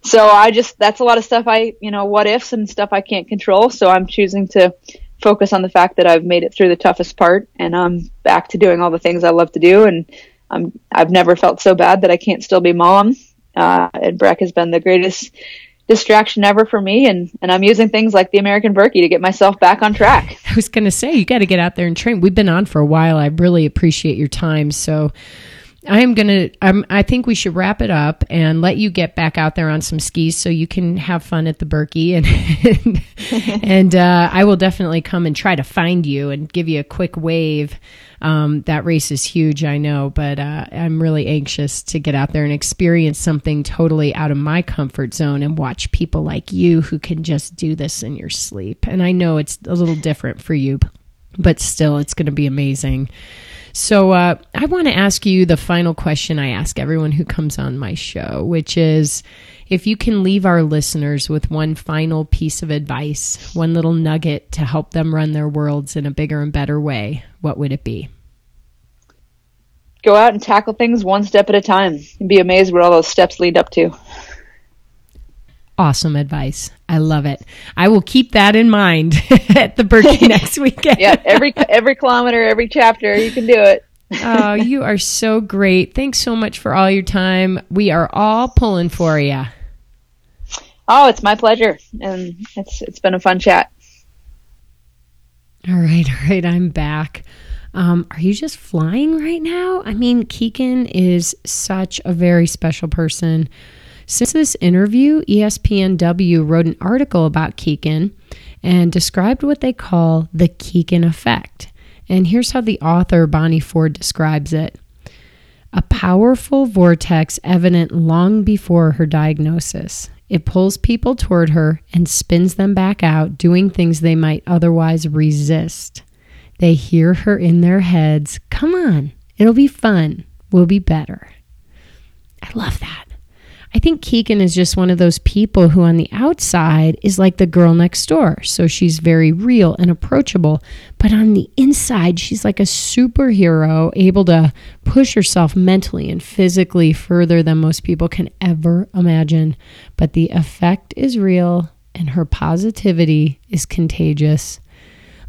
so I just that's a lot of stuff I you know what ifs and stuff I can't control. So I'm choosing to focus on the fact that I've made it through the toughest part and I'm back to doing all the things I love to do. And I'm I've never felt so bad that I can't still be mom. Uh, and Breck has been the greatest distraction ever for me and and I'm using things like the American Birkie to get myself back on track. I was going to say you got to get out there and train. We've been on for a while. I really appreciate your time. So I'm gonna. Um, I think we should wrap it up and let you get back out there on some skis so you can have fun at the Birkie. and and, and uh, I will definitely come and try to find you and give you a quick wave. Um, that race is huge, I know, but uh, I'm really anxious to get out there and experience something totally out of my comfort zone and watch people like you who can just do this in your sleep. And I know it's a little different for you, but still, it's going to be amazing. So uh, I want to ask you the final question I ask everyone who comes on my show, which is if you can leave our listeners with one final piece of advice, one little nugget to help them run their worlds in a bigger and better way, what would it be? Go out and tackle things one step at a time and be amazed what all those steps lead up to awesome advice. I love it. I will keep that in mind at the Birkie next weekend. yeah, every every kilometer, every chapter, you can do it. oh, you are so great. Thanks so much for all your time. We are all pulling for you. Oh, it's my pleasure. And it's it's been a fun chat. All right, all right, I'm back. Um, are you just flying right now? I mean, Kikkan is such a very special person since this interview, ESPNW wrote an article about Kikkan and described what they call the Kikkan effect. And here's how the author, Bonnie Ford, describes it a powerful vortex evident long before her diagnosis. It pulls people toward her and spins them back out, doing things they might otherwise resist. They hear her in their heads Come on, it'll be fun, we'll be better. I love that. I think Kikkan is just one of those people who, on the outside, is like the girl next door. So she's very real and approachable. But on the inside, she's like a superhero, able to push herself mentally and physically further than most people can ever imagine. But the effect is real and her positivity is contagious.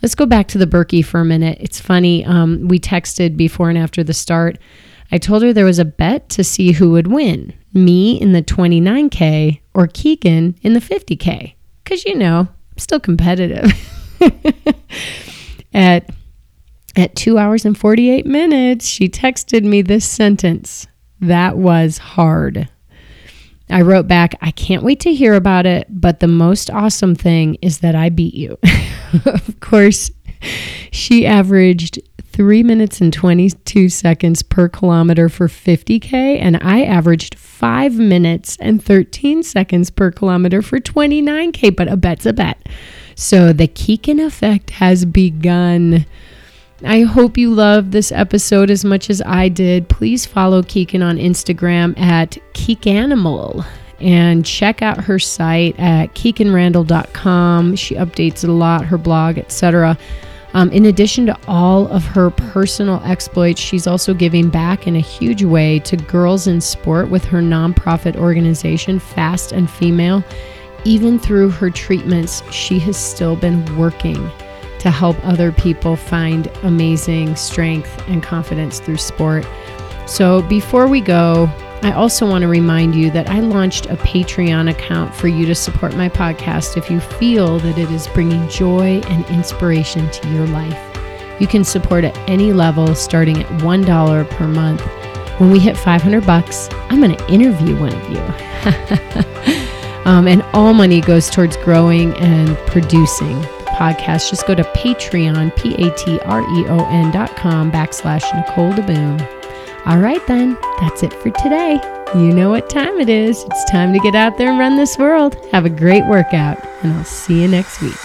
Let's go back to the Birkie for a minute. It's funny. Um, we texted before and after the start. I told her there was a bet to see who would win me in the 29K or Kikkan in the 50K. Because, you know, I'm still competitive. at, at two hours and 48 minutes, she texted me this sentence That was hard. I wrote back, I can't wait to hear about it, but the most awesome thing is that I beat you. of course, she averaged three minutes and 22 seconds per kilometer for 50K, and I averaged five minutes and 13 seconds per kilometer for 29K, but a bet's a bet. So the Kikkan effect has begun. I hope you loved this episode as much as I did. Please follow Kikkan on Instagram at Kikkanimal and check out her site at kikkanrandall.com. She updates a lot, her blog, etc. Um, in addition to all of her personal exploits, she's also giving back in a huge way to girls in sport with her nonprofit organization, Fast and Female. Even through her treatments, she has still been working to help other people find amazing strength and confidence through sport. So, before we go, I also want to remind you that I launched a Patreon account for you to support my podcast if you feel that it is bringing joy and inspiration to your life. You can support at any level starting at $1 per month. When we hit 500 bucks, I'm going to interview one of you. um, and all money goes towards growing and producing the podcast, just go to Patreon, P A T R E O N dot com backslash Nicole DeBoom. All right, then, that's it for today. You know what time it is. It's time to get out there and run this world. Have a great workout, and I'll see you next week.